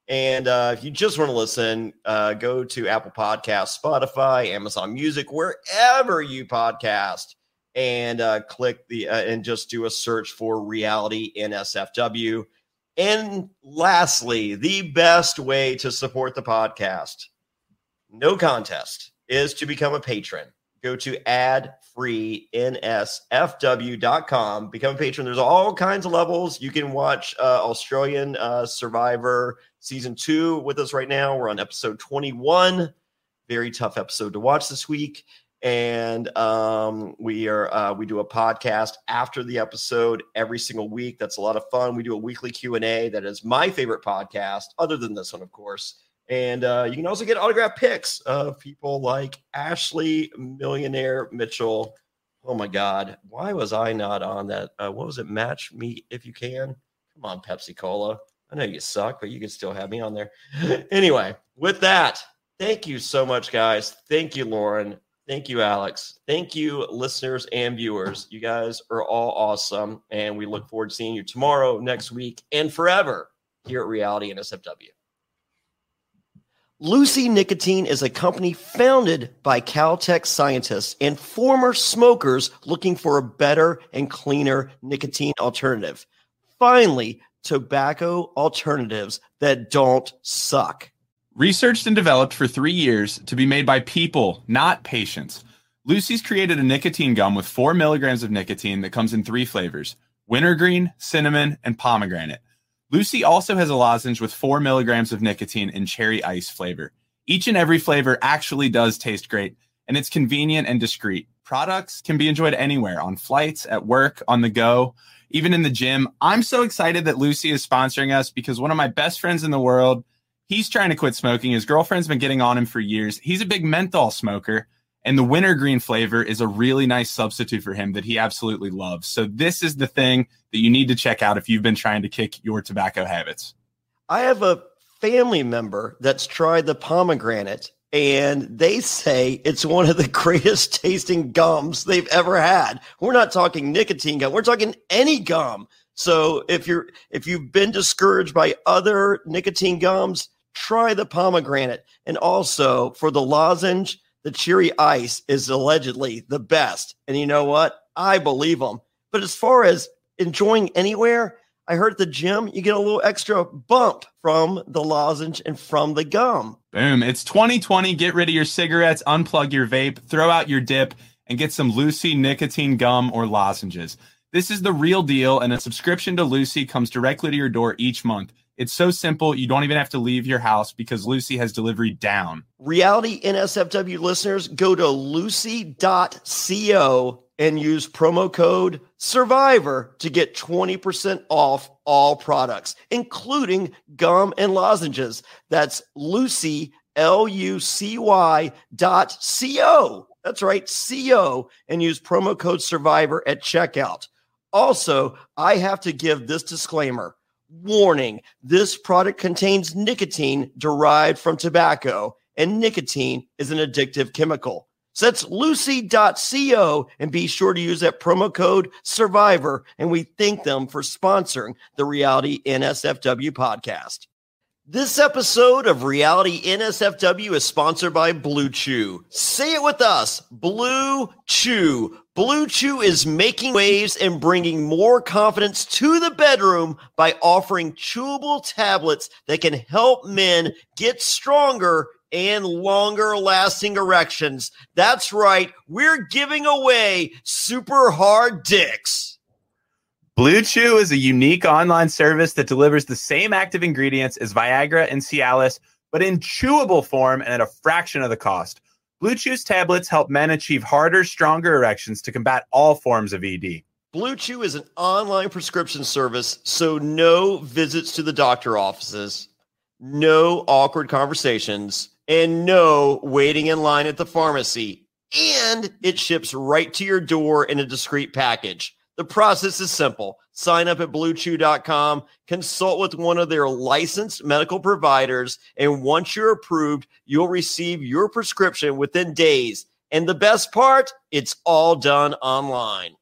And uh, if you just want to listen, uh, go to Apple Podcasts, Spotify, Amazon Music, wherever you podcast, and uh, click the uh, and just do a search for Reality NSFW. And lastly, the best way to support the podcast, no contest, is to become a patron. Go to adfreensfw.com, become a patron. There's all kinds of levels. You can watch uh, Australian uh, Survivor season two with us right now. We're on episode 21. Very tough episode to watch this week. And um, we are uh, we do a podcast after the episode every single week. That's a lot of fun. We do a weekly Q and A. That is my favorite podcast, other than this one, of course. And uh, you can also get autograph pics of people like Ashley Millionaire Mitchell. Oh my God, why was I not on that? Uh, what was it? Match me if you can. Come on, Pepsi Cola. I know you suck, but you can still have me on there. anyway, with that, thank you so much, guys. Thank you, Lauren. Thank you, Alex. Thank you, listeners and viewers. You guys are all awesome. And we look forward to seeing you tomorrow, next week, and forever here at Reality NSFW. Lucy Nicotine is a company founded by Caltech scientists and former smokers looking for a better and cleaner nicotine alternative. Finally, tobacco alternatives that don't suck. Researched and developed for three years to be made by people, not patients. Lucy's created a nicotine gum with four milligrams of nicotine that comes in three flavors wintergreen, cinnamon, and pomegranate. Lucy also has a lozenge with four milligrams of nicotine in cherry ice flavor. Each and every flavor actually does taste great, and it's convenient and discreet. Products can be enjoyed anywhere on flights, at work, on the go, even in the gym. I'm so excited that Lucy is sponsoring us because one of my best friends in the world, he's trying to quit smoking. His girlfriend's been getting on him for years. He's a big menthol smoker, and the wintergreen flavor is a really nice substitute for him that he absolutely loves. So, this is the thing that you need to check out if you've been trying to kick your tobacco habits. I have a family member that's tried the pomegranate and they say it's one of the greatest tasting gums they've ever had. We're not talking nicotine gum, we're talking any gum. So if you're if you've been discouraged by other nicotine gums, try the pomegranate. And also for the lozenge, the cherry ice is allegedly the best. And you know what? I believe them. But as far as enjoying anywhere, I heard at the gym you get a little extra bump from the lozenge and from the gum. Boom. It's 2020. Get rid of your cigarettes, unplug your vape, throw out your dip, and get some Lucy nicotine gum or lozenges. This is the real deal, and a subscription to Lucy comes directly to your door each month. It's so simple, you don't even have to leave your house because Lucy has delivery down. Reality NSFW listeners, go to lucy.co and use promo code SURVIVOR to get 20% off all products, including gum and lozenges. That's Lucy, L U C Y dot C O. That's right, CO, and use promo code SURVIVOR at checkout. Also, I have to give this disclaimer. Warning this product contains nicotine derived from tobacco, and nicotine is an addictive chemical. So that's lucy.co and be sure to use that promo code survivor. And we thank them for sponsoring the Reality NSFW podcast. This episode of Reality NSFW is sponsored by Blue Chew. Say it with us Blue Chew. Blue Chew is making waves and bringing more confidence to the bedroom by offering chewable tablets that can help men get stronger and longer lasting erections. That's right, we're giving away super hard dicks. Blue Chew is a unique online service that delivers the same active ingredients as Viagra and Cialis, but in chewable form and at a fraction of the cost. Blue Chew's tablets help men achieve harder, stronger erections to combat all forms of ED. Blue Chew is an online prescription service, so no visits to the doctor offices, no awkward conversations, and no waiting in line at the pharmacy. And it ships right to your door in a discreet package. The process is simple. Sign up at bluechew.com, consult with one of their licensed medical providers, and once you're approved, you'll receive your prescription within days. And the best part, it's all done online.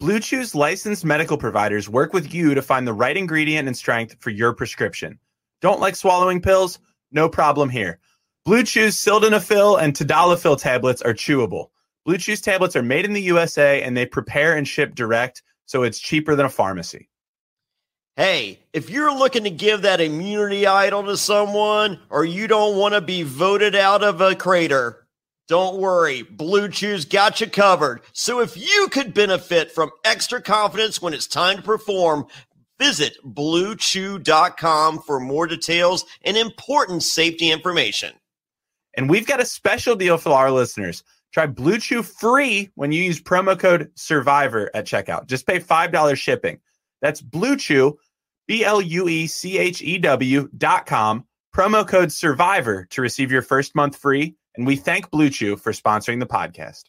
Blue Chew's licensed medical providers work with you to find the right ingredient and strength for your prescription. Don't like swallowing pills? No problem here. Blue Chew's sildenafil and tadalafil tablets are chewable. Blue Chew's tablets are made in the USA and they prepare and ship direct, so it's cheaper than a pharmacy. Hey, if you're looking to give that immunity idol to someone or you don't want to be voted out of a crater, don't worry. Blue Chew's got you covered. So if you could benefit from extra confidence when it's time to perform, visit bluechew.com for more details and important safety information. And we've got a special deal for our listeners. Try Blue Chew free when you use promo code SURVIVOR at checkout. Just pay $5 shipping. That's Blue Chew, B L U E C H E W dot com, promo code SURVIVOR to receive your first month free. And we thank Blue Chew for sponsoring the podcast.